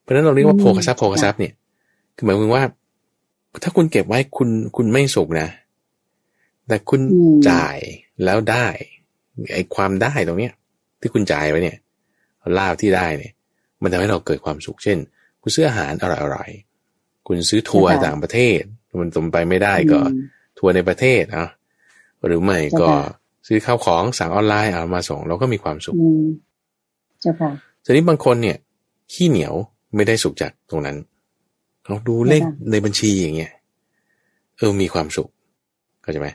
เพราะฉะนั้นเราเรียกว่าโภคทรัพย์โภคทรัพย์เนี่ยคือหมายความว่า ถ้าคุณเก็บไว้คุณคุณไม่สุขนะ แต่คุณจ่ายแล้วได้ไอ้ความได้ตรงเนี้ย ที่คุณจ่ายไว้เนี่ยลาบที่ได้เนี่ย มันทำให้เราเกิดความสุขเช่น คุณซื้ออาหารอร่อยๆคุณซื้อทัวร์ต่างประเทศ มันสมไปไม่ได้ก็ทัวร์ในประเทศอะหรือไม่ก็ซื้อข้าวของสั่งออนไลน์เอามาส่งเราก็มีความสุขเจ้าค่ะทีนี้บางคนเนี่ย ขี้เหนียวไม่ได้สุขจากตรงนั้นเราดูเลขในบัญชีอย่างเงี้ยเออมีความสุขเข้าใจไหม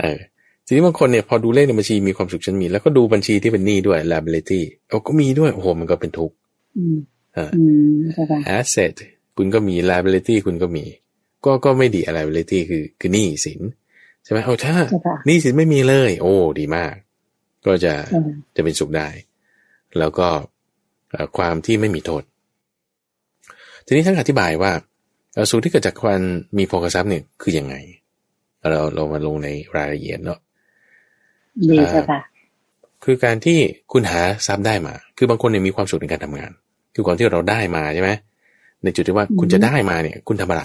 เออทีนี้บางคนเนี่ยพอดูเลขในบัญชีมีความสุขฉันมี แล้วก็ดูบัญชีที่เป็นหนี้ด้วย liability โอ้ก็มีด้วยโอ้โหมันก็เป็นทุกข์อ่า asset คุณก็มี liability คุณก็มี ก็ก็ไม่ดีอะไร l i ที่คือคือหนี้สินใช่ไหมเอาถ้าหนี้สินไม่มีเลย โอ้ดีมาก ก็จะจะเป็นสุขได้ แล้วก็ความที่ไม่มีโทษ ทีนี้ท่านอธิบายว่าสุขที่เกิดจากความมีโภคทรัพย์เนี่ยคือยังไง เราเรามาลงในรายละเอียดเนาะดีค่ะคือการที่คุณหาทรัพย์ได้มา คือบางคนเนี่ยมีความสุขในการทำงาน คือก่อนที่เราได้มาใช่ไหมในจุดที่ว่าคุณจะได้มาเนี่ย คุณทำอะไร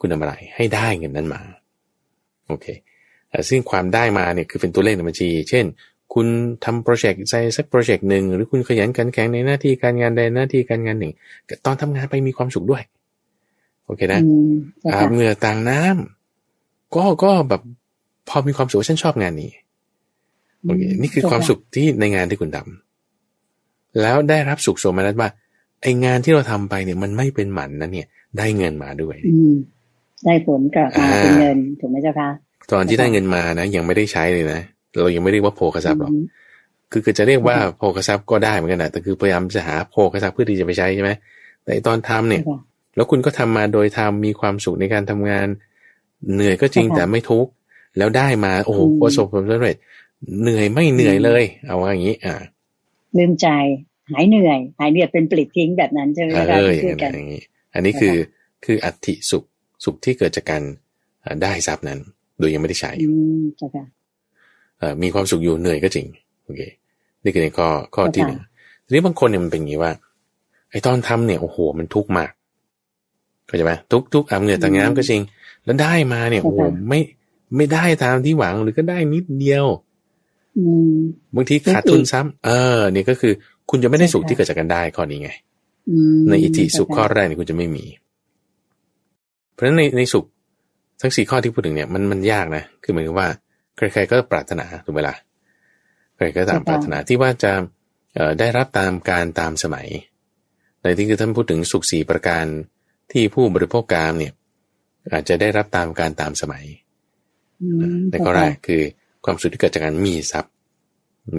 คุณทำอะไรให้ได้เงินนั้นมาโอเคซึ่งความได้มาเนี่ยคือเป็นตัวเลขในบัญชี เช่น คุณทำโปรเจกต์ใจสักโปรเจกต์หนึ่งหรือคุณขยันขันแข็งในหน้าที่การงานใดหน้าที่การงานหนึ่งตอนทำงานไปมีความสุขด้วย โอเคนะอาบเหงื่อต่างน้ำก็ก็แบบพอมีความสุขฉันชอบงานนี้โอเคนี่คือความสุขที่ในงานที่คุณทำแล้วได้รับสุขสมนัตว่าไองานที่เราทำไปเนี่ยมันไม่เป็นหมันนะเนี่ย ได้เงินมาด้วย ได้ผลกลับมาเป็นเงินถูกไหมเจ้าคะตอนที่ได้เงินมานะยังไม่ได้ใช้เลยนะเรายังไม่เรียกว่าโพกทรัพย์หรอกคือคือจะเรียกว่าโพกทรัพย์ก็ได้เหมือนกันนะแต่คือพยายามจะหาโพกทรัพย์เพื่อที่จะไปใช้ใช่ไหมแต่ตอนทำเนี่ย แล้วคุณก็ทำมาโดยทำมีความสุขในการทำงาน เหนื่อยก็จริงแต่ไม่ทุกข์แล้วได้มาโอ้โหประสบความสำเร็จเหนื่อยไม่เหนื่อยเลย เอาว่าอย่างนี้ อ่าลืมใจหายเหนื่อย หายเหนื่อยเป็นปลิดทิ้งแบบนั้นใช่ไหมครับเอออย่างนี้อันนี้คือคืออัติสุข สุขที่เกิดจากการได้ทรัพย์นั้น โดยยังไม่ได้ใช้มีความสุขอยู่เหนื่อยก็จริงโอเคนี่คือในข้อข้อที่หนึ่งทีนี้บางคนเนี่ยมันเป็นอย่างนี้ว่า ไอ้ตอนทำเนี่ยโอ้โหมันทุกข์มากเข้าใจไหมทุกทุกอาบเหงื่อต่างน้ำก็จริง แล้วได้มาเนี่ยโอ้โหไม่ไม่ได้ตามที่หวังหรือก็ได้นิดเดียวบางทีขาดทุนซ้ำเออเนี่ยก็คือ คุณจะไม่ได้สุขที่เกิดจากการได้ข้อนี้ไงในอิทธิสุขข้อแรกเนี่ยคุณจะไม่มี ราะฉะนั้นในในสุขทั้งสี่ข้อที่พูดถึงเนี่ยมันมันยากนะ คือหมายถึงว่าใครๆก็ปรารถนาถูกไหมล่ะใครก็ตามปรารถนาที่ว่าจะได้รับตามการตามสมัย ในที่คือท่านพูดถึงสุขสี่ประการที่ผู้บริโภคกามเนี่ยอาจจะได้รับตามการตามสมัยในข้อแรกคือความสุขที่เกิดจากการมีทรัพย์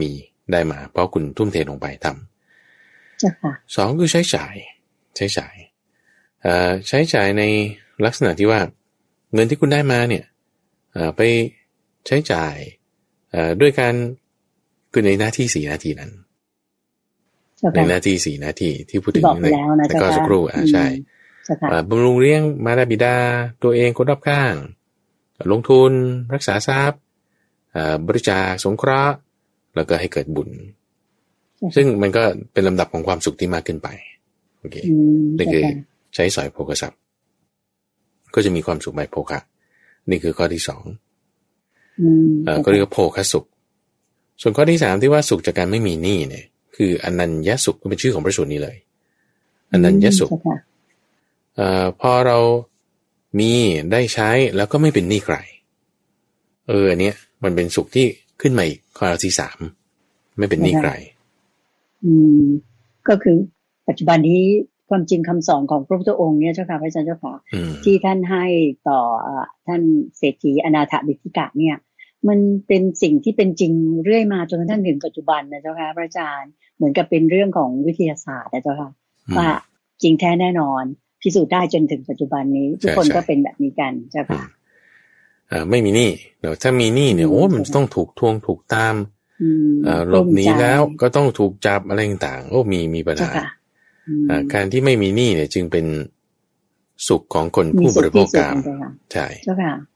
มีได้มา เพราะคุณทุ่มเทลงไปทำสองคือใช้จ่าย ใช้จ่ายใช้จ่ายใน ลักษณะที่ว่าเงินที่คุณได้มาเนี่ยไปใช้จ่ายด้วยการคือในหน้าที่สี่นาทีนั้นในหน้าที่สี่นาทีที่พูดถึงในแต่ก็สักครู่อ่าใช่บำรุงเลี้ยงมาดาบิดาตัวเองคนรอบข้าง ลงทุนรักษาทรัพย์บริจาคสงเคราะห์ แล้วก็ให้เกิดบุญ ซึ่งมันก็เป็นลำดับของความสุขที่มากขึ้นไปโอเคนี่คือใช้สอยโภคทรัพย์ ก็จะมีความสุขแบบโภคะ นี่คือข้อที่สองก็เรียกว่าโภคสุข ส่วนข้อที่สามที่ว่าสุขจากการไม่มีหนี้เนี่ย คืออนัญญสุขก็เป็นชื่อของพระสูตรนี้เลยอนัญญสุขอพอเรามีได้ใช้แล้วก็ไม่เป็นหนี้ใคร เอออันเนี้ย มันเป็นสุขที่ขึ้นมาอีกข้อที่สามไม่เป็นหนี้ใคร อืม ก็คือปัจจุบันนี้ ความจริงคำสอนของพระพุทธองค์เนี่ยเจ้าค่ะพระอาจารย์เจ้าค่ะที่ท่านให้ต่อท่านเศรษฐีอนาถบิธิกะเนี่ย มันเป็นสิ่งที่เป็นจริงเรื่อยมาจนกระทั่งถึงปัจจุบันนะเจ้าค่ะพระอาจารย์เหมือนกับเป็นเรื่องของวิทยาศาสตร์นะเจ้าค่ะว่าจริงแท้แน่นอน พิสูจน์ได้จนถึงปัจจุบันนี้ ทุกคนก็เป็นแบบนี้กันเจ้าค่ะอ่าไม่มีหนี้เดี๋ยวถ้ามีหนี้เนี่ยโอ้มันต้องถูกทวงถูกตามอ่าหลบหนีแล้วก็ต้องถูกจับอะไรต่างๆโอ้มีมีปัญหา การที่ไม่มีหนี้เนี่ย จึงเป็นสุขของคนผู้บริโภคกรรมใช่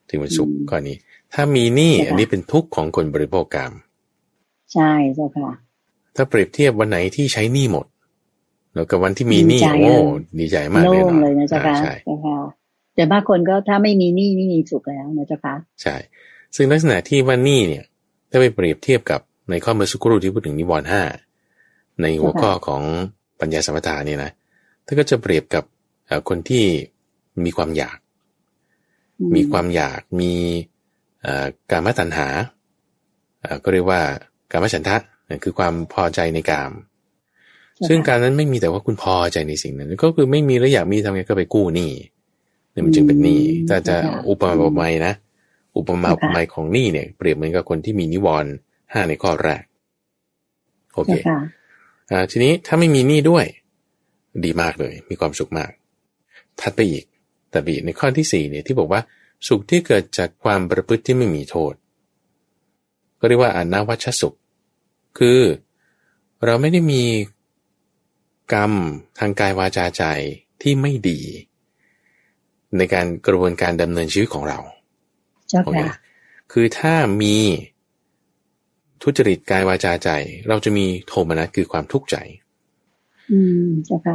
ถึงเป็นสุขข้อนี้ ถ้ามีหนี้อันนี้เป็นทุกข์ของคนบริโภคกรรมใช่เจ้าค่ะ ถ้าเปรียบเทียบวันไหนที่ใช้หนี้หมด แล้วกับวันที่มีหนี้โอ้ดีใจมากเลยเนาะเลยนะเจ้าค่ะใช่แต่บางคนก็ถ้าไม่มีหนี้ไม่มีสุขแล้วนะเจ้าค่ะใช่ ซึ่งลักษณะที่ว่าหนี้เนี่ย ถ้าไปเปรียบเทียบกับในข้อมือสุกรูที่พูดถึงนิวรณ์ห้าในหัวข้อของ ปัญญาสมถะนี่นะท่านก็จะเปรียบกับคนที่มีความอยาก มีความอยากมีการมตัณหาก็เรียกว่าการมฉันทะคือความพอใจในกาม ซึ่งการนั้นไม่มีแต่ว่าคุณพอใจในสิ่งนั้น ก็คือไม่มีแล้วอยากมีทำไงก็ไปกู้หนี้เนี่ยมันจึงเป็นหนี้แต่จะอุปมาอุปไมยนะ อุปมาอุปไมยของหนี้เนี่ย เปรียบเหมือนกับคนที่มีนิวรณ์ห้าในข้อแรกโอเคอ่า ทีนี้ถ้าไม่มีหนี้ด้วย ดีมากเลย มีความสุขมาก ถัดไปอีกแต่บีในข้อที่สี่เนี่ยที่บอกว่าสุขที่เกิดจากความประพฤติที่ไม่มีโทษ ก็เรียกว่าอนาวัชสุข คือเราไม่ได้มีกรรมทางกายวาจาใจที่ไม่ดี ในการกระบวนการดำเนินชีวิตของเราโอเคคือถ้ามี ทุจริตกายวาจาใจ เราจะมีโทมนัสคือความทุกข์ใจ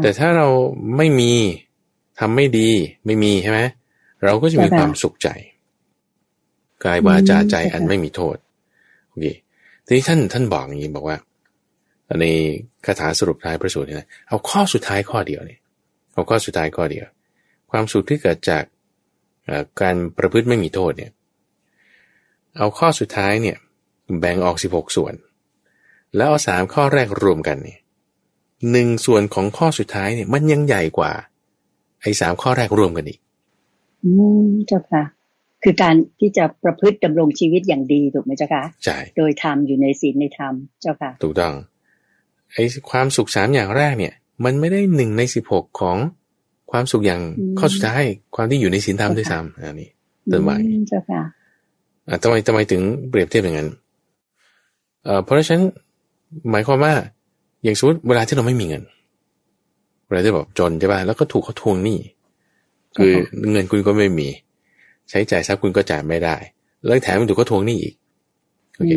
แต่ถ้าเราไม่มีทำไม่ดีไม่มีใช่ไหมเราก็จะมีความสุขใจกายวาจาใจอันไม่มีโทษโอเคทีนี้ท่านท่านบอกอย่างนี้บอกว่าในคาถาสรุปท้ายพระสูตรนี่นะเอาข้อสุดท้ายข้อเดียวเนี่ยเอาข้อสุดท้ายข้อเดียว ความสุขที่เกิดจากการประพฤติไม่มีโทษเนี่ย เอาข้อสุดท้ายเนี่ย แบ่งออกสิบหกส่วน แล้วเอาสามข้อแรกรวมกันเนี่ยหนึ่งส่วนของข้อสุดท้ายเนี่ย มันยังใหญ่กว่า ไอ้สามข้อแรกรวมกันอีก อืมเจ้าค่ะ คือการที่จะประพฤติดำรงชีวิตอย่างดีถูกไหมเจ้าค่ะใช่โดยธรรมอยู่ในศีลในธรรมเจ้าค่ะ ถูกต้องไอ้ความสุขสามอย่างแรกเนี่ย มันไม่ได้หนึ่งในสิบหกของความสุขอย่างข้อสุดท้าย ความที่อยู่ในศีลธรรมด้วยซ้ำอันนี้เติมไว้เจ้าค่ะทำไมทำไมถึงเปรียบเทียบอย่างนั้น เอ่อเพราะฉะนั้นหมายความว่า อย่างสมมติเวลาที่เราไม่มีเงินเวลาที่แบบจนใช่ป่ะแล้วก็ถูกเขาทวงหนี้คือเงินคุณก็ไม่มี ใช้จ่ายทรัพย์คุณก็จ่ายไม่ได้ แล้วแถมมันถูกเขาทวงหนี้อีกโอเค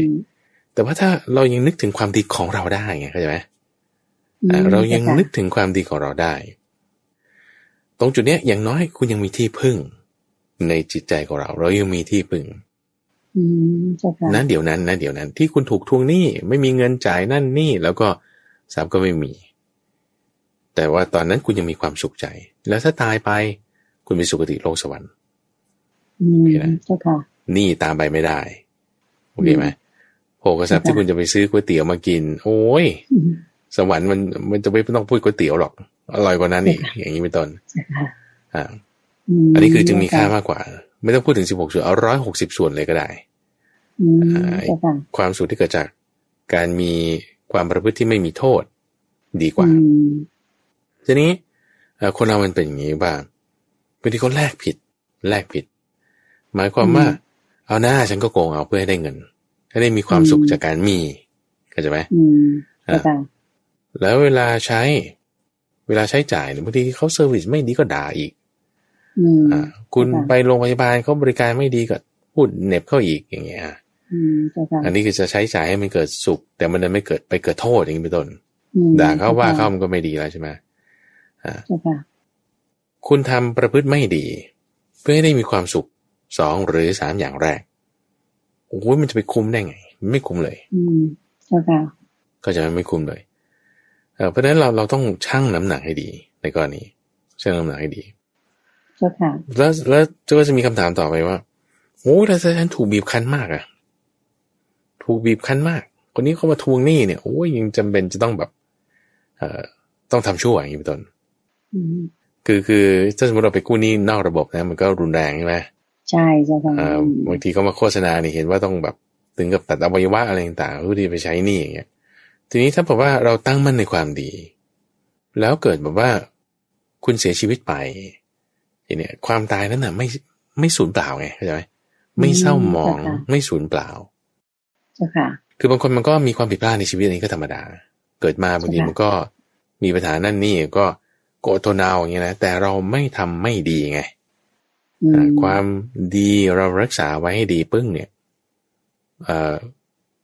แต่ว่าถ้าเรายังนึกถึงความดีของเราได้ไงเข้าใจไหมเรายังนึกถึงความดีของเราได้ ตรงจุดเนี้ยอย่างน้อยคุณยังมีที่พึ่ง ในจิตใจของเรา เรายังมีที่พึ่ง นั่นเดี๋ยวนั้นนะเดี๋ยวนั้น ที่คุณถูกทวงหนี้ไม่มีเงินจ่ายนั่นนี่แล้วก็ทรัพย์ก็ไม่มี แต่ว่าตอนนั้นคุณยังมีความสุขใจ แล้วถ้าตายไป คุณมีสุคติโลกสวรรค์โอเคนะนี่ตามไปไม่ได้โอเคไหมโภกทรัพย์ที่คุณจะไปซื้อก๋วยเตี๋ยวมากิน โอ้ยสวรรค์มันมันจะไม่ต้องพูดก๋วยเตี๋ยวหรอก อร่อยกว่านั้นอีกอย่างนี้เป็นต้นอ่าอันนี้คือจึงมีค่ามากกว่า ไม่ต้องพูดถึงสิบหกส่วนเอาร้อยหกสิบส่วนเลยก็ได้ความสุขที่เกิดจากการมีความประพฤติที่ไม่มีโทษดีกว่า ทีนี้คนเรามันเป็นอย่างนี้บ้างบางทีเขาแลกผิด แลกผิด หมายความว่า เอาหน้าฉันก็โกงเอาเพื่อให้ได้เงิน ให้ได้มีความสุขจากการมีเข้าใจไหมอ่าแล้วเวลาใช้ เวลาใช้จ่ายเนี่ยบางทีเขาเซอร์วิสไม่ดีก็ด่าอีกอ่า คุณไปโรงพยาบาลเขาบริการไม่ดีก็พูดเน็บเข้าอีกอย่างเงี้ยอันนี้คือจะใช้จ่ายให้มันเกิดสุข แต่มันไม่เกิดไปเกิดโทษอย่างนี้เป็นต้นด่าเขาว่าเขามันก็ไม่ดีแล้วใช่ไหมอ่าคุณทำประพฤติไม่ดี เพื่อให้ได้มีความสุขสองหรือสามอย่างแรกโอ้ยมันจะไปคุ้มได้ไง ไม่คุ้มเลย อืมใช่ค่ะก็จะไม่คุ้มเลยเพราะฉะนั้นเราเราต้องชั่งน้ำหนักให้ดี ในกรณีชั่งน้ำหนักให้ดี ใช่ค่ะ แล้วแล้วก็จะมีคำถามต่อไปว่าโอ้แต่ฉันถูกบีบคั้นมากอะถูกบีบคั้นมาก คนนี้เขามาทวงหนี้เนี่ยโอ้ยยังจำเป็นจะต้องแบบ เอ่อต้องทำชั่วอย่างนี้เป็นต้นคือคือถ้าสมมติเราไปกู้หนี้นอกระบบนะ มันก็รุนแรงใช่ไหมใช่ใช่ค่ะบางทีเขามาโฆษณาเนี่ยเห็นว่าต้องแบบถึงกับตัดอวัยวะอะไรต่างๆเพื่อที่ไปใช้หนี้อย่างเงี้ย ทีนี้ถ้าบอกว่าเราตั้งมั่นในความดี แล้วเกิดแบบว่าคุณเสียชีวิตไป อย่างเนี้ยความตายนั้นน่ะ ไม่ไม่สูญเปล่าไงเข้าใจไหมไม่เศร้าหมองไม่สูญเปล่าใช่ค่ะคือบางคนมันก็มีความผิดพลาดในชีวิตนี้ก็ธรรมดา เกิดมาบางทีมันก็มีปัญหานั่นนี่ก็โกรธทนเอาอย่างเงี้ยนะแต่เราไม่ทำไม่ดีไงความดีเรารักษาไว้ให้ดีปึ้งเนี่ย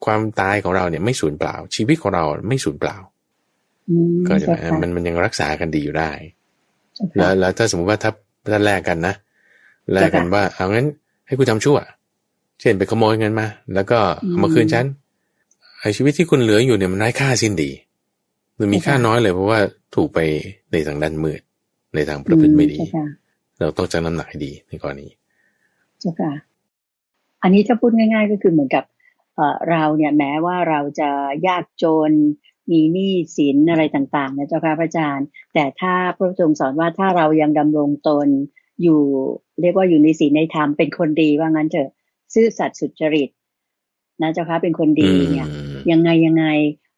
ความตายของเราเนี่ยไม่สูญเปล่า ชีวิตของเราไม่สูญเปล่าก็จะมันมันยังรักษากันดีอยู่ได้ แล้วแล้วถ้าสมมติว่าถ้า ถ้าแลกกันนะแลกกันว่า เอางั้น ให้กูทำชั่ว เช่นไปขโมยเงินมา แล้วก็เอามาคืนฉันไอชีวิตที่คุณเหลืออยู่เนี่ยมันไร้ค่าสิ้นดีมันมีค่าน้อยเลยเพราะว่าถูกไปในทางด้านมืด ในทางประพฤติไม่ดี เราต้องจังน้ำหนักให้ดีในกรณีเจ้าค่ะอันนี้ถ้าพูดง่าย ๆ ก็คือเหมือนกับเราเนี่ยแม้ว่าเราจะยากจน มีหนี้สินอะไรต่างๆนะเจ้าค่ะพระอาจารย์ แต่ถ้าพระองค์สอนว่าถ้าเรายังดำรงตนอยู่ เรียกว่าอยู่ในศีลในธรรมเป็นคนดีว่างั้นเถอะซื่อสัตย์สุจริต นะเจ้าค่ะเป็นคนดีเนี่ยยังไงยังไง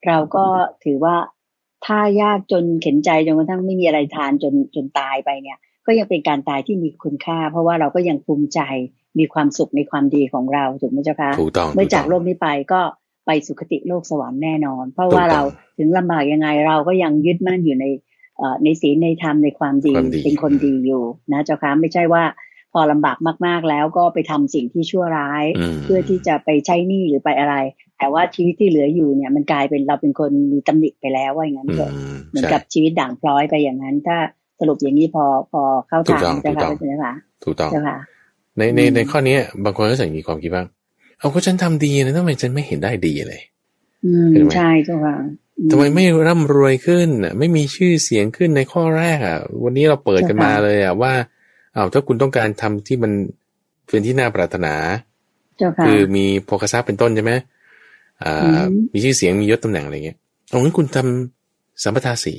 เราก็ถือว่าถ้ายากจนเข็นใจจนกระทั่งไม่มีอะไรทานจนจนตายไปเนี่ย ก็ยังเป็นการตายที่มีคุณค่า เพราะว่าเราก็ยังภูมิใจมีความสุขในความดีของเราถูกไหมเจ้าคะถูกต้องเมื่อจากโลกนี้ไปก็ ไปสุคติโลกสวรรค์แน่นอน เพราะว่าเราถึงลำบากยังไงเราก็ยังยึดมั่นอยู่ในในศีลในธรรมในความดีเป็นคนดีอยู่นะเจ้าคะไม่ใช่ว่าพอลำบากมาก ๆ แล้วก็ไปทำสิ่งที่ชั่วร้าย เพื่อที่จะไปใช้หนี้หรือไปอะไร แต่ว่าชีวิตที่เหลืออยู่เนี่ยมันกลายเป็นเราเป็นคนมีตำหนิไปแล้วว่าอย่างนั้นเถอะเหมือนกับชีวิตด่างพร้อยไปอย่างนั้น ถ้าสรุปอย่างนี้พอพอเข้าทางจะค่ะใช่ไหมคะถูกต้องในในในข้อนี้บางคนก็จะมีความคิดว่า เอาก็ฉันทำดีนะทำไมฉันไม่เห็นได้ดีเลยใช่เจ้าค่ะทำไมไม่ร่ำรวยขึ้นไม่มีชื่อเสียงขึ้นในข้อแรกอะ วันนี้เราเปิดกันมาเลยอะว่าเอาถ้าคุณต้องการทำที่มันเป็นที่น่าปรารถนาคือมีโภคทรัพย์เป็นต้นใช่ไหมอ่า มีชื่อเสียงมียศตำแหน่งอะไรเงี้ยเอางั้นคุณทำสัมปทาสี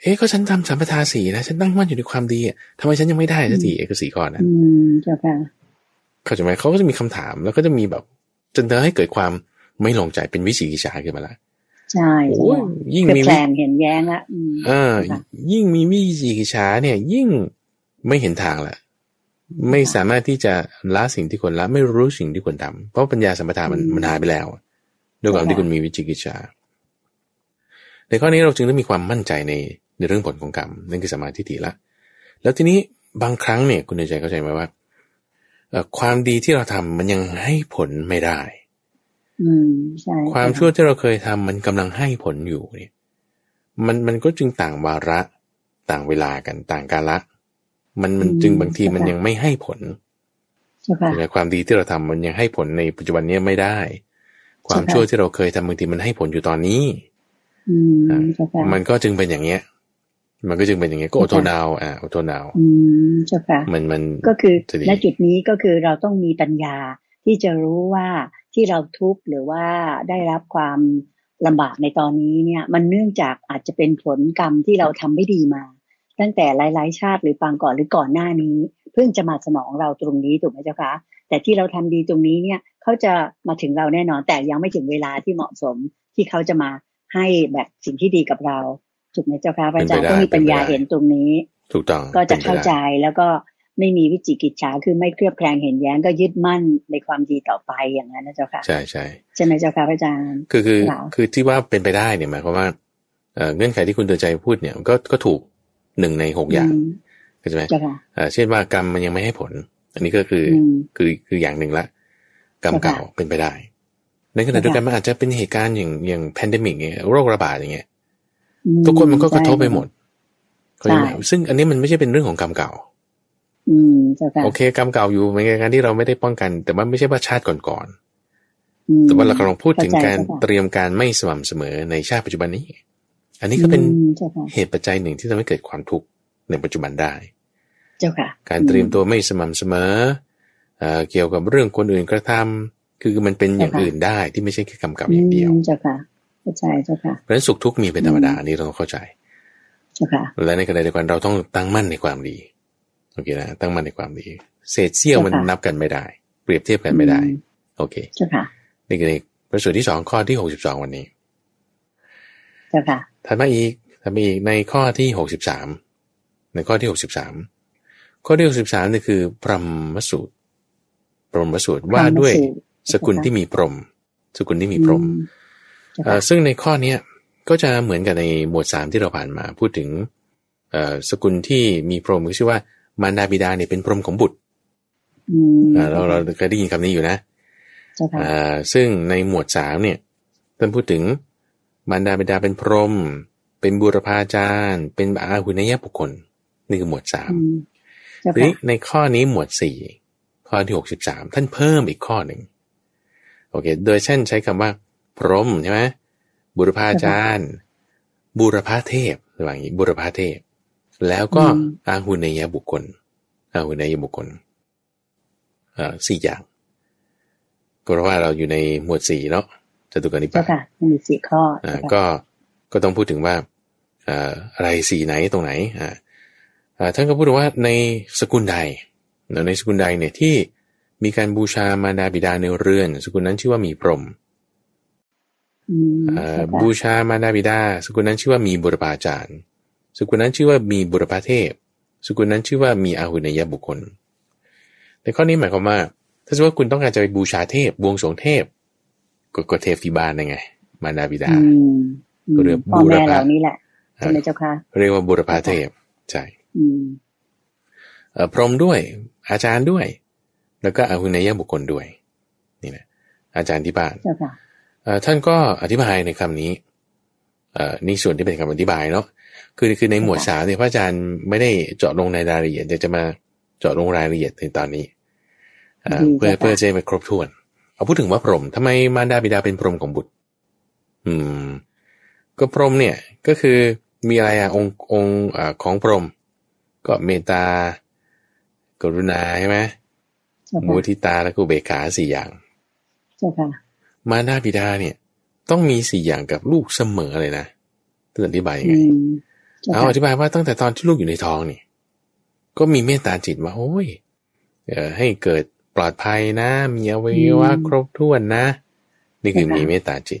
เอ๊ะก็ฉันทำสัมปทาสีนะฉันตั้งมั่นอยู่ในความดีอะทำไมฉันยังไม่ได้สักทีเอกสีก่อนนั้นอืมเจ้าค่ะ เข้าใจไหมเขาก็จะมีคำถามแล้วก็จะมีแบบจนเธอให้เกิดความไม่ลงใจเป็นวิสีกิจาขึ้นมาละใช่โอ้ยิ่งมีแปลงเห็นแย้งละอ่ายิ่งมีวิสีกิจาเนี่ย ยิ่งไม่เห็นทางละไม่สามารถที่จะละสิ่งที่ควรละไม่รู้สิ่งที่ควรทาเพราะปัญญาสมถะมันมันหายไปแล้วด้วยความที่คุณมีวิจิกิจชาในข้อนี้เราจึงต้องมีความมั่นใจในในเรื่องผลของกรรมนั่นคือสมาธิฏฐิละแล้วทีนี้บางครั้งเนี่ยคุณในใจเข้าใจไหมว่า ความดีที่เราทำมันยังให้ผลไม่ได้ อืมใช่ความชั่วที่เราเคยทำมันกำลังให้ผลอยู่เนี่ยมันมันก็จึงต่างวาระต่างเวลากันต่างกาละ มันมันจึงบางทีมันยังไม่ให้ผลแต่ความดีที่เราทำมันยังให้ผลในปัจจุบันนี้ไม่ได้ ความชั่วที่เราเคยทำบางทีมันให้ผลอยู่ตอนนี้มันก็จึงเป็นอย่างเงี้ย มันก็จึงเป็นอย่างเงี้ยก็อดทนเอาอ่าอดทนเอาอืมเจ้าค่ะมันมันก็คือณจุดนี้ก็คือเราต้องมีปัญญาที่จะรู้ว่าที่เราทุกข์หรือว่าได้รับความลำบากในตอนนี้เนี่ย มันเนื่องจากอาจจะเป็นผลกรรมที่เราทำไม่ดีมา ตั้งแต่หลาย ๆ ชาติหรือปางก่อนหรือก่อนหน้านี้ เพิ่งจะมาสนองเราตรงนี้ถูกไหมเจ้าคะแต่ที่เราทำดีตรงนี้เนี่ยเขาจะมาถึงเราแน่นอน แต่ยังไม่ถึงเวลาที่เหมาะสมที่เขาจะมาให้แบบสิ่งที่ดีกับเรา ถูกไหมเจ้าคะพระอาจารย์ต้องมีปัญญาเห็นตรงนี้ ถูกต้องก็จะเข้าใจแล้วก็ไม่มีวิจิกิจฉาคือไม่เคลือบแคลงเห็นแย้งก็ยึดมั่นในความดีต่อไปอย่างนั้นนะเจ้าค่ะใช่ใช่ใช่ไหมเจ้าค่ะพระอาจารย์คือคือคือที่ว่าเป็นไปได้เนี่ยหมายความว่าเงื่อนไขที่คุณเตือนใจพูดเนี่ยก็ก็ถูกหนึ่งในหกอย่างเข้าใจไหมเช่นว่ากรรมมันยังไม่ให้ผล อันนี้ก็คือคือคืออย่างหนึ่งละ กรรมเก่าเป็นไปได้ในขณะเดียวกันมันอาจจะเป็นเหตุการณ์อย่างอย่าง pandemic เนี่ยโรคระบาดอย่างเงี้ย ทุกคนมันก็กระทบไปหมดเข้าใจไหมซึ่งอันนี้มันไม่ใช่เป็นเรื่องของกรรมเก่าโอเคกรรมเก่าอยู่ในการที่เราไม่ได้ป้องกัน แต่ว่าไม่ใช่ว่าชาติก่อนๆแต่ว่าเรากำลังพูดถึงการเตรียมการไม่สม่ำเสมอในชาติปัจจุบันนี้ อันนี้ก็เป็นเหตุปัจจัยหนึ่งที่ทำให้เกิดความทุกข์ในปัจจุบันได้ เจ้าค่ะ การเตรียมตัวไม่สม่ำเสมอเกี่ยวกับเรื่องคนอื่นกระทำคือมันเป็นอย่างอื่นได้ที่ไม่ใช่แค่กรรมเก่าอย่างเดียว เจ้าค่ะ เข้าใจเจ้าค่ะเพราะฉะนั้นสุขทุกข์มีเป็นธรรมดาอันนี้เราต้องเข้าใจเจ้าค่ะและในขณะเดียวกันเราต้องตั้งมั่นในความดีโอเคนะตั้งมั่นในความดี เศษเสี้ยวมันนับกันไม่ได้ เปรียบเทียบกันไม่ได้ โอเคเจ้าค่ะนี่คือในประสูตรที่สองข้อที่หกสิบสองวันนี้เจ้าค่ะถัดมาอีกถัดมาอีกในข้อที่หกสิบสามในข้อที่หกสิบสามข้อที่หกสิบสามนี่คือพรหมสูตรพรหมสูตรว่าด้วยสกุลที่มีพรหมสกุลที่มีพรหม ซึ่งในข้อเนี้ยก็จะเหมือนกับในหมวดสามที่เราผ่านมา พูดถึงสกุลที่มีพรหมก็ชื่อว่ามารดาบิดาเนี่ยเป็นพรหมของบุตรเราเราเคยได้ยินคำนี้อยู่นะซึ่งในหมวดสามเนี่ยท่านพูดถึงมารดาบิดาเป็นพรหมเป็นบุรพาจารย์ เป็นอาหุนยบุคคลนี่คือหมวดสามทีนี้ในข้อนี้หมวดสี่ข้อที่หกสิบสามท่านเพิ่มอีกข้อหนึ่งโอเค โดยเช่นใช้คำว่า พรหมใช่ไหมบุรพาจารย์ บุรพาเทพระหว่างนี้บุรพาเทพ แล้วก็อาหุเนยบุคคลอาหุเนยบุคคลอ่าสี่อย่าง ก็เพราะว่าเราอยู่ในหมวดสี่เนาะจตุกนิปาค่ะมีสี่ข้ออ่าก็ก็ต้องพูดถึงว่าอะไรสีไหนตรงไหนอ่าท่านก็พูดว่าในสกุลใดในสกุลใดเนี่ยที่มีการบูชามารดาบิดาในเรือน สกุลนั้นชื่อว่ามีพรหม บูชามารดาบิดา สกุลนั้นชื่อว่ามีบุรพาจารย์ สกุลนั้นชื่อว่ามีบุรพาเทพ สกุลนั้นชื่อว่ามีอาหุเนยบุคคลในข้อนี้หมายความว่า ถ้าสมมติว่าคุณต้องการจะไปบูชาเทพบวงสรวงเทพก็กเทพที่บ้านนั่นไง มารดาบิดาเรียกบุรพานี่แหละใช่ไหมเจ้าค่ะเรียกว่าบุรพาเทพใช่พรหมด้วย อาจารย์ด้วย แล้วก็อาหุเนยบุคคลด้วย นี่นะอาจารย์ที่บ้าน ท่านก็อธิบายในคำนี้นี่ส่วนที่เป็นคำอธิบายเนาะคือคือในหมวดสามเนี่ยพระอาจารย์ไม่ได้เจาะลงในรายละเอียดเดี๋ยวจะมาเจาะลงรายละเอียดในตอนนี้เพื่อเพื่อจะไปครบถ้วน เอาพูดถึงว่าพรหมทำไมมารดาบิดาเป็นพรหมของบุตร อืม ก็พรหมเนี่ยก็คือมีอะไรอะองค์องค์ของพรหมก็เมตตากรุณาใช่ไหมมุทิตาและกุเบกขาสี่อย่างเจ้าค่ะ มานาบิดาเนี่ย ต้องมีสี่อย่างกับลูกเสมอเลยนะต้องอธิบายยังไงเอาอธิบายว่าตั้งแต่ตอนที่ลูกอยู่ในท้องนี่ ก็มีเมตตาจิตว่าโอ้ยเออให้เกิดปลอดภัยนะ มีอวัยวะครบถ้วนนะ นี่คือมีเมตตาจิต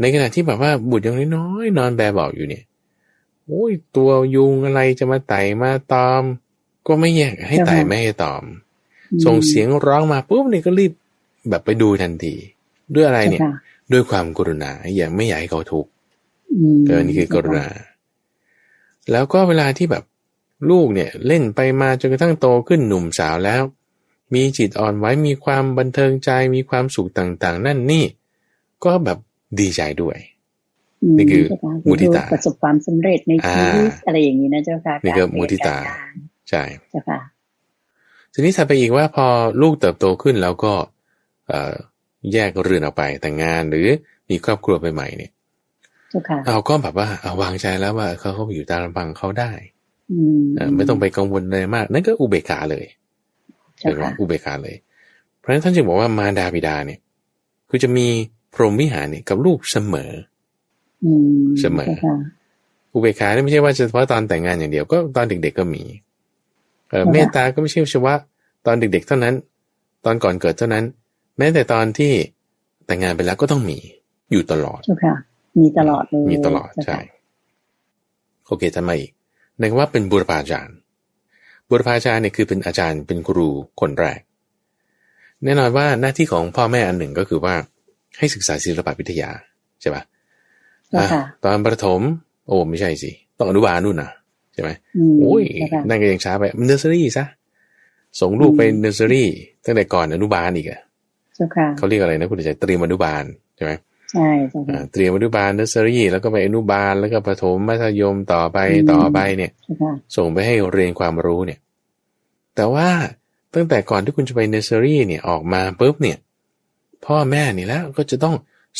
ในขณะที่แบบว่าบุตรยังน้อยนอนแบบบอกอยู่เนี่ยโอ้ยตัวยุงอะไรจะมาไต่มาตอม ก็ไม่แยกให้ไต่ไม่ให้ตอม ส่งเสียงร้องมาปุ๊บนี่ก็รีบ แบบไปดูทันทีด้วยอะไรเนี่ย ด้วยความกรุณาอย่าไม่อยากให้เขาทุกข์เออนี่คือกรุณา แล้วก็เวลาที่แบบลูกเนี่ย เล่นไปมาจนกระทั่งโตขึ้นหนุ่มสาวแล้ว มีจิตอ่อนไว้มีความบันเทิงใจมีความสุขต่างๆ นั่นนี่ ก็แบบดีใจด้วยนี่คือมุทิตาประสบความสำเร็จในชีวิตอะไรอย่างนี้นะเจ้าค่ะนี่คือมุทิตาใช่เจ้าค่ะทีนี้ถ้าไปอีกว่าพอลูกเติบโตขึ้นแล้วก็ แยกเรือนออกไปแต่งงานหรือมีครอบครัวไปใหม่เนี่ยเราก็แบบว่าเอาวางใจแล้วว่าเขาเขาอยู่ตามลำพังเขาได้ไม่ต้องไปกังวลอะไรมาก นั่นก็อุเบกขาเลยเห็นไหมอุเบกขาเลย เพราะฉะนั้นท่านจึงบอกว่ามาดาบิดาเนี่ย คือจะมีพรหมวิหารเนี่ยกับลูกเสมอเสมอ อุเบกขาไม่ใช่ว่าเฉพาะตอนแต่งงานอย่างเดียวก็ตอนเด็ก ๆก็มีเอเมตตาก็ไม่ใช่เฉพาะตอนเด็ก ๆ เท่านั้น ตอนก่อนเกิดเท่านั้น แม้แต่ตอนที่แต่งงานไปแล้วก็ต้องมีอยู่ตลอดค่ะมีตลอดเลยมีตลอดใช่โอเคทำไมอีกในว่าเป็นบุรพาจารย์บุรพาจารย์เนี่ยคือเป็นอาจารย์เป็นครูคนแรก แน่นอนว่าหน้าที่ของพ่อแม่อันหนึ่งก็คือว่าให้ศึกษาศิลปวิทยาใช่ปะตอนประถม โอ้ไม่ใช่สิต้องอนุบาลนู่นนะใช่ไหมโอ้ยนั่นก็ยังช้าไปเนอร์เซอรี่ซะส่งลูกไปเนอร์เซอรี่ตั้งแต่ก่อนอนุบาลอีกอะ เขาเรียกอะไรนะคุณใจเตรียมอนุบาลใช่ไหมใช่เตรียมอนุบาลเนอร์เซอรี่แล้วก็ไปอนุบาลแล้วก็ประถมมัธยมต่อไปต่อไปเนี่ย ส่งไปให้เรียนความรู้เนี่ย แต่ว่าตั้งแต่ก่อนที่คุณจะไปเนอร์เซอรี่เนี่ยออกมาปุ๊บเนี่ย พ่อแม่นี่แล้วก็จะต้อง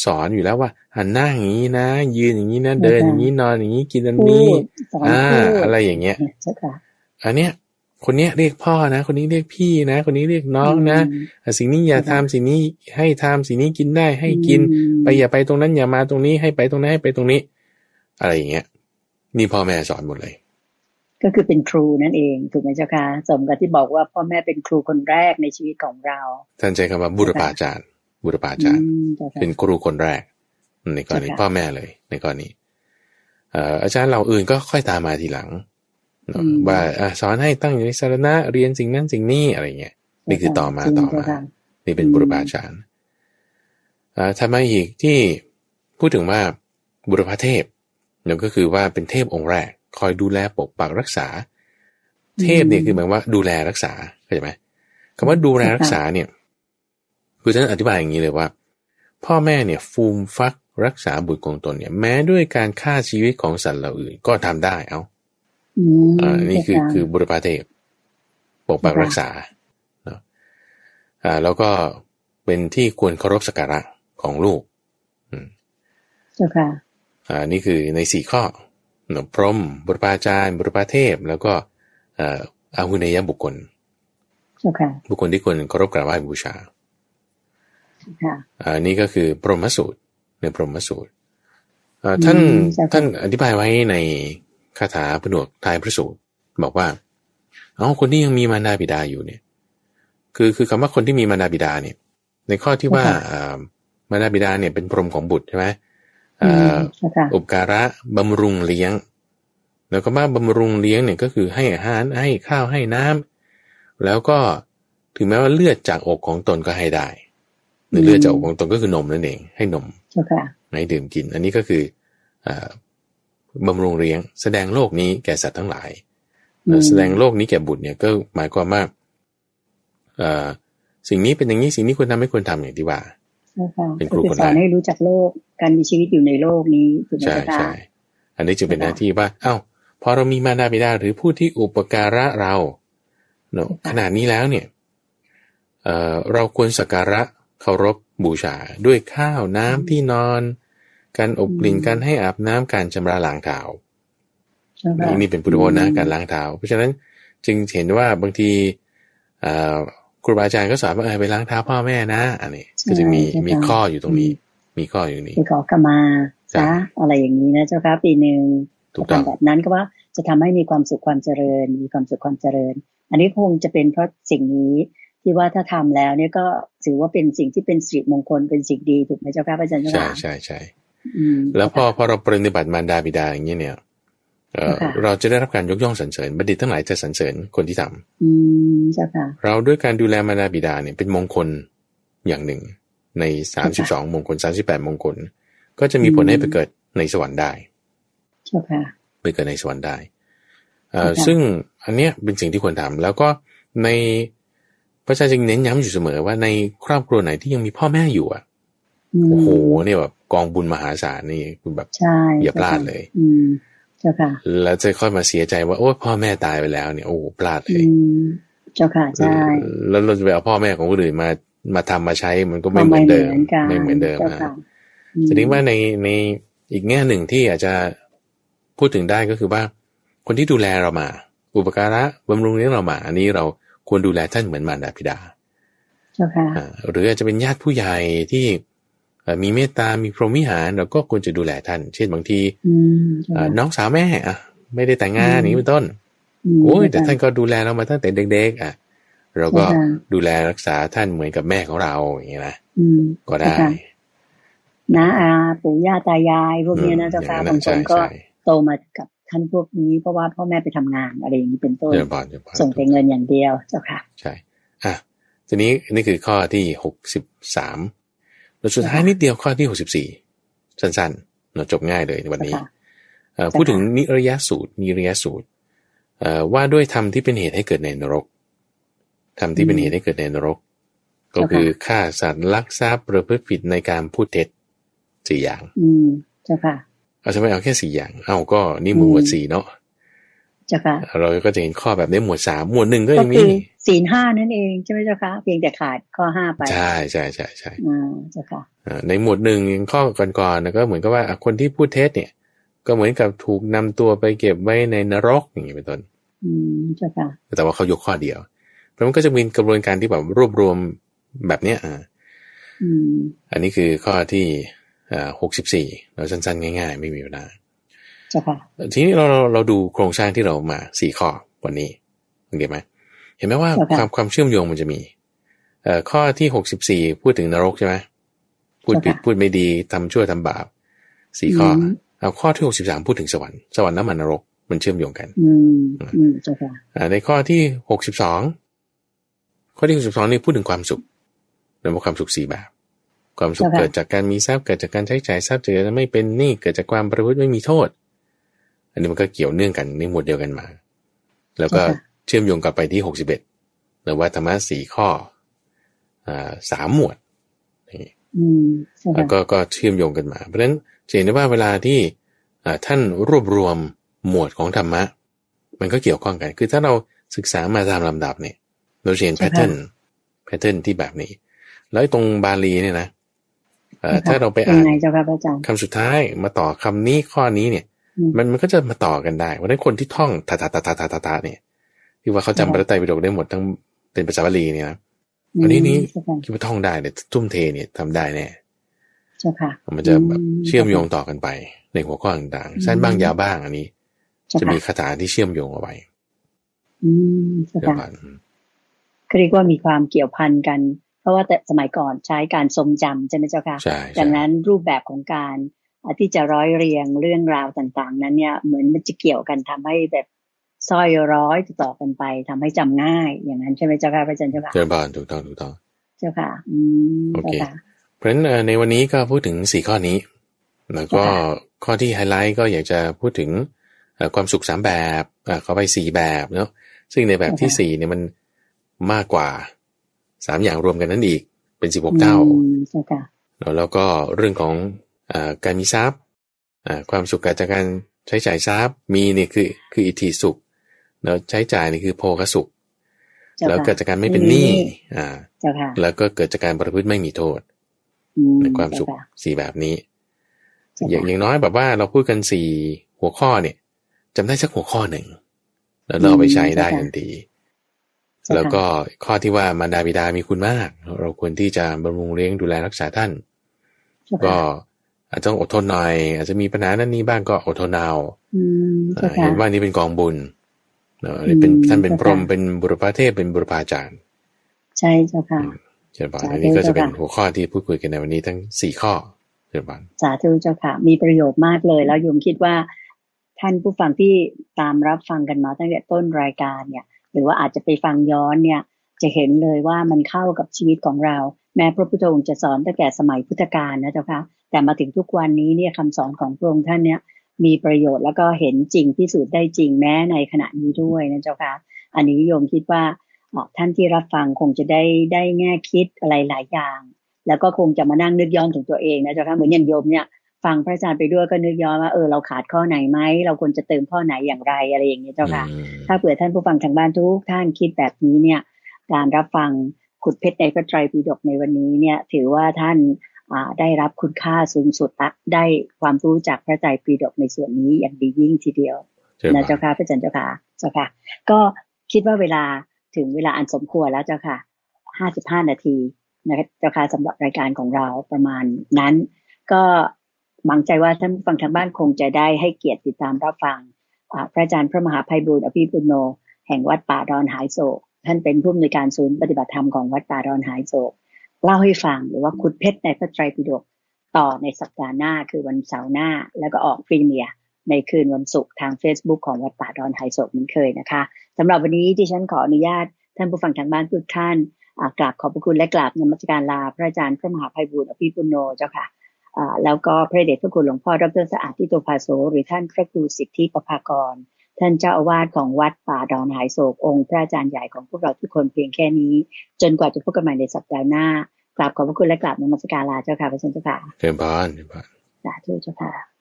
สอนอยู่แล้วว่าหันหน้าอย่างนี้นะ ยืนอย่างนี้นะเดินอย่างนี้นอนอย่างนี้กินอันนี้อ่าอะไรอย่างเงี้ยอันเนี้ย คนนี้เรียกพ่อนะ คนนี้เรียกพี่นะ คนนี้เรียกน้องนะสิ่งนี้อย่าทำสิ่งนี้ให้ทำสิ่งนี้กินได้ให้กิน ไปอย่าไปตรงนั้นอย่ามาตรงนี้ให้ไปตรงนั้นให้ไปตรงนี้ อะไรอย่างเงี้ยนี่พ่อแม่สอนหมดเลย ก็คือเป็นครูนั่นเองถูกไหมเจ้าค่ะสมกับที่บอกว่าพ่อแม่เป็นครูคนแรกในชีวิตของเรา ท่านใช้คำว่าบุรพาจารย์ บุรพาจารย์ เป็นครูคนแรก ในกรณีพ่อแม่เลย ในกรณีอาจารย์เราอื่นก็ค่อยตามมาทีหลัง ว่าสอนให้ตั้งอยู่ในสารณะเรียนสิ่งนั้นสิ่งนี้อะไรเงี้ยนี่คือต่อมาต่อมา นี่เป็นบุรพาจารย์ทำไมอีกที่พูดถึงว่าบุรพาเทพเนี่ยก็คือว่าเป็นเทพองค์แรก คอยดูแลปกปักรักษา เทพเนี่ยคือหมายว่าดูแลรักษาเข้าใจไหมคำว่าดูแลรักษาเนี่ยคือท่านอธิบายอย่างนี้เลยว่า พ่อแม่เนี่ยฟูมฟักรักษาบุตรของตนเนี่ย แม้ด้วยการฆ่าชีวิตของสัตว์เหล่าอื่นก็ทำได้เอา อ่านี่คือคือบุรพาเทพปกปักรักษาเนาะอ่า แล้วก็เป็นที่ควรเคารพสักการะของลูก อืมเจ้าค่ะอ่านี่คือในสี่ข้อเนาะพรหมบุรพาจารย์บุรพาเทพ แล้วก็อ่าอาหุเนยบุคคลเจ้าค่ะบุคคลที่ควรเคารพกราบไหว้บูชาค่ะอ่านี่ก็คือพรหมสูตรในพรหมสูตรอ่าท่านท่านอธิบายไว้ใน คาถาผนวกทายพระสูตรบอกว่าเอาคนที่ยังมีมารดาบิดาอยู่เนี่ย คือคือคำว่าคนที่มีมารดาบิดาเนี่ย ในข้อที่ว่ามารดาบิดาเนี่ยเป็นพรหมของบุตรใช่ไหมอุปการะบำรุงเลี้ยง แล้วก็มาบำรุงเลี้ยงเนี่ยก็คือให้อาหารให้ข้าวให้น้ำแล้วก็ถึงแม้ว่าเลือดจากอกของตนก็ให้ได้หรือเลือดจากอกของตนก็คือนมนั่นเอง ให้นมให้ดื่มกิน อันนี้ก็คือ บำรุงเลี้ยง แสดงโลกนี้แก่สัตว์ทั้งหลาย แสดงโลกนี้แก่บุตรเนี่ยก็หมายความว่าสิ่งนี้เป็นอย่างนี้สิ่งนี้ควรทำไม่ควรทำอย่างที่ว่าเป็นครูคนสอนให้รู้จักโลกการมีชีวิตอยู่ในโลกนี้ใช่ใช่อันนี้จะเป็นหน้าที่ว่าเอ้าพอเรามีมารดาบิดาหรือผู้ที่อุปการะเราเนาะขนาดนี้แล้วเนี่ยเเราควรสักการะเคารพบูชาด้วยข้าวน้ำที่นอน การอบกลิ่นการให้อาบน้ำการชำระล้างเท้านี่เป็นพุทธวจนะการล้างเท้า เพราะฉะนั้นจึงเห็นว่าบางทีครูบาอาจารย์ก็สอนว่าเออไปล้างเท้าพ่อแม่นะ อันนี้ก็จะมีมีข้ออยู่ตรงนี้ มีข้ออยู่นี้ขอกมาซะอะไรอย่างนี้นะเจ้าค่ะปีหนึ่งถูกต้องแบบนั้นก็ว่าจะทำให้มีความสุขความเจริญ มีความสุขความเจริญ อันนี้คงจะเป็นเพราะสิ่งนี้ที่ว่าถ้าทำแล้วเนี่ยก็ถือว่าเป็นสิ่งที่เป็นสิริมงคลเป็นสิ่งดีถูกไหมเจ้าค่ะอาจารย์ใช่ใช่ใช่ แล้วพอพอเราปฏิบัติมารดาบิดาอย่างนี้เนี่ยเราจะได้รับการยกย่องสรรเสริญบัณฑิตทั้งหลายจะสรรเสริญคนที่ทำเราด้วยการดูแลมารดาบิดาเนี่ยเป็นมงคลอย่างหนึ่ง ในสามสิบสองมงคลสามสิบแปดมงคล ก็จะมีผลให้ไปเกิดในสวรรค์ได้ไปเกิดในสวรรค์ได้ซึ่งอันเนี้ยเป็นสิ่งที่ควรทำแล้วก็ในพระอาจารย์จึงเน้นย้ำอยู่เสมอว่าในครอบครัวไหนที่ยังมีพ่อแม่อยู่อะโอ้โหเนี่ยแบบ กองบุญมหาศาลนี่คุณแบบอย่าพลาดเลย อืมเจ้าค่ะ แล้วจะค่อยมาเสียใจว่าโอ้พ่อแม่ตายไปแล้วเนี่ยโอ้พลาดเลยเจ้าค่ะใช่แล้วเราจะไปเอาพ่อแม่ของคนอื่นมามาทำมาใช้มันก็ไม่เหมือนเดิมไม่เหมือนเดิมอะแสดงว่าในในอีกแง่หนึ่งที่อาจจะพูดถึงได้ก็คือว่า คนที่ดูแลเรามา อุปการะบำรุงเลี้ยงเรามา อันนี้เราควรดูแลท่านเหมือนมารดาพิดาหรืออาจจะเป็นญาติผู้ใหญ่ที่ มีเมตตา มีพรหมิหารเราก็ควรจะดูแลท่าน เช่นบางทีน้องสาวแม่อะ ไม่ได้แต่งงานนี้เป็นต้นโอ้ยแต่ท่านก็ดูแลเรามาตั้งแต่เด็กๆอะ เราก็ดูแลรักษาท่านเหมือนกับแม่ของเราอย่างนี้นะก็ได้ นะอาปู่ย่าตายายพวกนี้นะเจ้าค่ะบางคนก็โตมากับท่านพวกนี้เพราะว่าพ่อแม่ไปทำงานอะไรอย่างนี้เป็นต้นเดี๋ยวบอลเดี๋ยวบอลส่งแต่เงินอย่างเดียวเจ้าค่ะ ใช่ อะทีนี้นี่คือข้อที่หกสิบสาม แล้วสุดท้ายนิดเดียวข้อที่หกสิบสี่สั้นๆเราจบง่ายเลยในวันนี้เจ้าค่ะเอ่อพูดถึงนิรยสูตรนิรยสูตรเอ่อว่าด้วยธรรมที่เป็นเหตุให้เกิดในนรกธรรมที่เป็นเหตุให้เกิดในนรก ก็คือฆ่าสัตว์ลักทรัพย์ประพฤติผิดในการพูดเท็จสี่อย่าง อืมเจ้าค่ะเอาทำไมเอาแค่สี่อย่าง เอาก็นี่หมวดสี่เนาะ เจ้าค่ะเราก็จะเห็นข้อแบบนี้หมวดสามหมวดหนึ่งก็ก็ยังมีคือศีลห้านั่นเองใช่ไหมเจ้าค่ะเพียงแต่ขาดข้อห้าไป ใช่ใช่ใช่ใช่อ่าเจ้าค่ะอ่าในหมวดหนึ่งข้อก่อนๆนะก็เหมือนกับว่าอะคนที่พูดเท็จเนี่ย ก็เหมือนกับถูกนำตัวไปเก็บไว้ในนรกอย่างนี้เป็นต้น อืมเจ้าค่ะแต่ว่าเขายกข้อเดียวเพราะมันก็จะมีกระบวนการที่แบบรวบรวมแบบเนี้ยอ่าอืมอันนี้คือข้อที่อ่าหกสิบสี่เราสั้นๆ ง่าย ๆ ไม่มีเวลาเจ้าค่ะ ทีนี้เราเราเราดูโครงสร้างที่เรามาสี่ข้อวันนี้โอเคไหมเห็นไหมว่าความความเชื่อมโยงมันจะมีเอ่อข้อที่หกสิบสี่พูดถึงนรกใช่ไหมพูดผิดพูดไม่ดีทำชั่วทำบาปสี่ข้ออเอาข้อที่หกสิบสามพูดถึงสวรรค์สวรรค์น้ำมันนรกมันเชื่อมโยงกันอืมอืมเจ้าค่ะอ่าในข้อที่หกสิบสองข้อที่หกสิบสองนี่พูดถึงความสุขแล้วว่าความสุขสี่แบบ ความสุขเกิดจากการมีทรัพย์เกิดจากการใช้จ่ายทรัพย์เกิดจากไม่เป็นหนี้เกิดจากความประพฤติไม่มีโทษ อันนี้มันก็เกี่ยวเนื่องกันในหมวดเดียวกันมา แล้วก็เชื่อมโยงกลับไปที่หกสิบเอ็ดหรือว่าธรรมะสี่ข้ออ่าสามหมวดนี่อืมเจ้าแล้วค่ะก็ก็เชื่อมโยงกันมา เพราะฉะนั้นจะเห็นได้ว่าเวลาที่อ่าท่านรวบรวมหมวดของธรรมะ มันก็เกี่ยวข้องกัน คือถ้าเราศึกษามาตามลำดับเนี่ย เราจะเห็น pattern pattern ที่แบบนี้ แล้วไอ้ตรงบาลีเนี่ยนะเอ่อถ้าเราไปยัอ่างนไงเจ้าค่ะพระอาจารย์คำสุดท้ายมาต่อคำนี้ข้อนี้เนี่ยอื มมันมันก็จะมาต่อกันได้เพราะฉะนั้นคนที่ท่องทาทาทาทาทาทาทาเนี่ยที่ว่าเขาจำพระไตรปิฎกได้หมดทั้งเป็นภาษาบาลีเนี่ยนะอันนี้นี่เจ้าค่ะคิดว่าท่องได้เนี่ยทุ่มเทเนี่ยทำได้แน่เจ้าค่ะ มันจะแบบอืมเชื่อมโยงต่อกันไป ในหัวข้อต่างๆสั้นบ้างยาวบ้างอันนี้เจ้าจะค่ะมีคาถาที่เชื่อมโยงเอาไว้ อืมเจ้าเดี๋ยวค่ะก่อนเรียกว่ามีความเกี่ยวพันกัน เพราะว่าแต่สมัยก่อนใช้การทรงจำใช่ไหมเจ้าค่ะใช่ดัใช่งนั้นรูปแบบของการอะ ที่จะร้อยเรียงเรื่องราวต่าง ๆ นั้นเนี่ยเหมือนมันจะเกี่ยวกันทำให้แบบสร้อยร้อยต่อกันไปทำให้จำง่าย อย่างนั้นใช่ไหมเจ้าค่ะพระอาจารย์เจ้าค่ะเจริญพรถูกต้องถูกต้องเจ้าค่ะ อืมโอเคเจ้าค่ะเพราะฉะนั้นเอ่อในวันนี้ก็พูดถึงสี่ข้อนี้ แล้วก็ค่ะข้อที่ไฮไลท์ก็อยากจะพูดถึงเอ่อความสุขสามแบบอ่าเขาไปสี่แบบเนาะซึ่งในแบบที่สี่เนี่ยมันมากกว่าสามอย่างรวมกันนั่นอีกเป็นสิบหกเท่าอืมเจ้าค่ะแล้วแล้วก็เรื่องของอา การมีทรัพย์อ่าความสุขเกิดจากการใช้จ่ายทรัพย์มีเนี่ยคือคืออิทธิสุข แล้วใช้จ่ายนี่คือโภคสุขเจ้าแล้วค่ะเกิดจากการไม่เป็นหนี้อ่าเจ้าค่ะแล้วก็เกิดจากการประพฤติไม่มีโทษอืมในความสุขเจ้ค่ะสี่แบบนี้เจ้าอย่างค่ะอย่างน้อยแบบว่าเราพูดกันสี่หัวข้อเนี่ยจำได้สักหัวข้อหนึ่ง แล้วเราเอาไปใช้ได้ทันทีเจ้าค่ะแล้วก็ข้อที่ว่ามารดาบิดามีคุณมาก เราควรที่จะบำรุงเลี้ยงดูแลรักษาท่านเจ้าก็ค่ะ อาจจะต้องอดทนหน่อย อาจจะมีปัญหานั้นนี้บ้างก็อดทนเอาอืมอ่าเจ้าค่ะเห็นว่านี่เป็นกองบุญเนอะนี่เป็นอืมท่านเป็นเจ้าพรหมค่ะเป็นบุรพาเทพเป็นบุรพาจารย์ใช่เจ้าค่ะใช่ป่ะสาธุอันนี้ก็จะเป็นเจ้าค่ะหัวข้อที่พูดคุยกันในวันนี้ทั้งสี่ข้อใช่ป่ะสาธุเจ้าค่ะ มีประโยชน์มากเลย แล้วโยมคิดว่า ท่านผู้ฟังที่ตามรับฟังกันมาตั้งแต่ต้นรายการเนี่ย หรือว่าอาจจะไปฟังย้อนเนี่ย จะเห็นเลยว่ามันเข้ากับชีวิตของเรา แม้พระพุทธองค์จะสอนตั้งแต่สมัยพุทธกาลนะเจ้าค่ะ แต่มาถึงทุกวันนี้เนี่ยคำสอนของพระองค์ท่านเนี่ยมีประโยชน์แล้วก็เห็นจริงพิสูจน์ได้จริงแม้ในขณะนี้ด้วยนะเจ้าค่ะ อันนี้โยมคิดว่าอะท่านที่รับฟังคงจะได้ได้แง่คิดอะไรหลายอย่าง แล้วก็คงจะมานั่งนึกย้อนถึงตัวเองนะเจ้าค่ะเหมือนอย่างโยมเนี่ยฟังพระอาจารย์ไปด้วยก็นึกย้อนว่าเออเราขาดข้อไหนไหมเราควรจะเติมข้อไหนอย่างไรอะไรอย่างนี้ยเจ้าค่ะอืมถ้าเผื่อท่านผู้ฟังทางบ้านทุกท่านคิดแบบนี้เนี่ยการรับฟังขุดเพชรในพระไตรปิฎกในวันนี้เนี่ยถือว่าท่านอ่า ได้รับคุณค่าสูงสุดละได้ความรู้จากพระไตรปิฎกในส่วนนี้อย่างดียิ่งทีเดียวใช่นะป่ะเจ้าค่ะพระอาจารย์เจ้าค่ะเจ้าค่ะ ก็คิดว่าเวลาถึงเวลาอันสมควรแล้วเจ้าค่ะห้าสิบห้านาทีนะคะเจ้าค่ะสำหรับรายการของเราประมาณนั้น ก็หวังใจว่าท่านผู้ฟังทางบ้านคงจะได้ให้เกียรติติดตามรับฟังอ่าพระอาจารย์พระมหาภัยบูร์อภิปุโน แห่งวัดป่าดอนหายโศกท่านเป็นผู้อำนวยการศูนย์ปฏิบัติธรรมของวัดป่าดอนหายโศก เล่าให้ฟังหรือว่าคุดเพชรในพระไตรปิฎกต่อในสัปดาห์หน้าคือวันเสาร์หน้า แล้วก็ออกพรีเมียในคืนวันศุกร์ทาง Facebook ของวัดป่าดอนไฮโศกเหมือนเคยนะคะสำหรับวันนี้ที่ฉันขออนุญาตท่านผู้ฟังทางบ้านทุกท่านกราบขอบพระคุณและกราบนมัสการลาพระอาจารย์พระมหาภัยบุญอภิปุโนเจ้าค่ะแล้วก็พระเดชพระคุณหลวงพ่อดรสะอาดทิโตภาโสหรือท่านพระครูสิทธิประภากร ท่านเจ้าอาวาสของวัดป่าดอนหายโศกองค์พระอาจารย์ใหญ่ของพวกเราทุกคนเพียงแค่นี้ จนกว่าจะพบกันใหม่ในสัปดาห์หน้ากราบขอบพระคุณและกราบนมัสการลาเจ้าค่ะพระเจ้าค่ะเชิญพานเชิญพานสาธุเจ้าค่ะ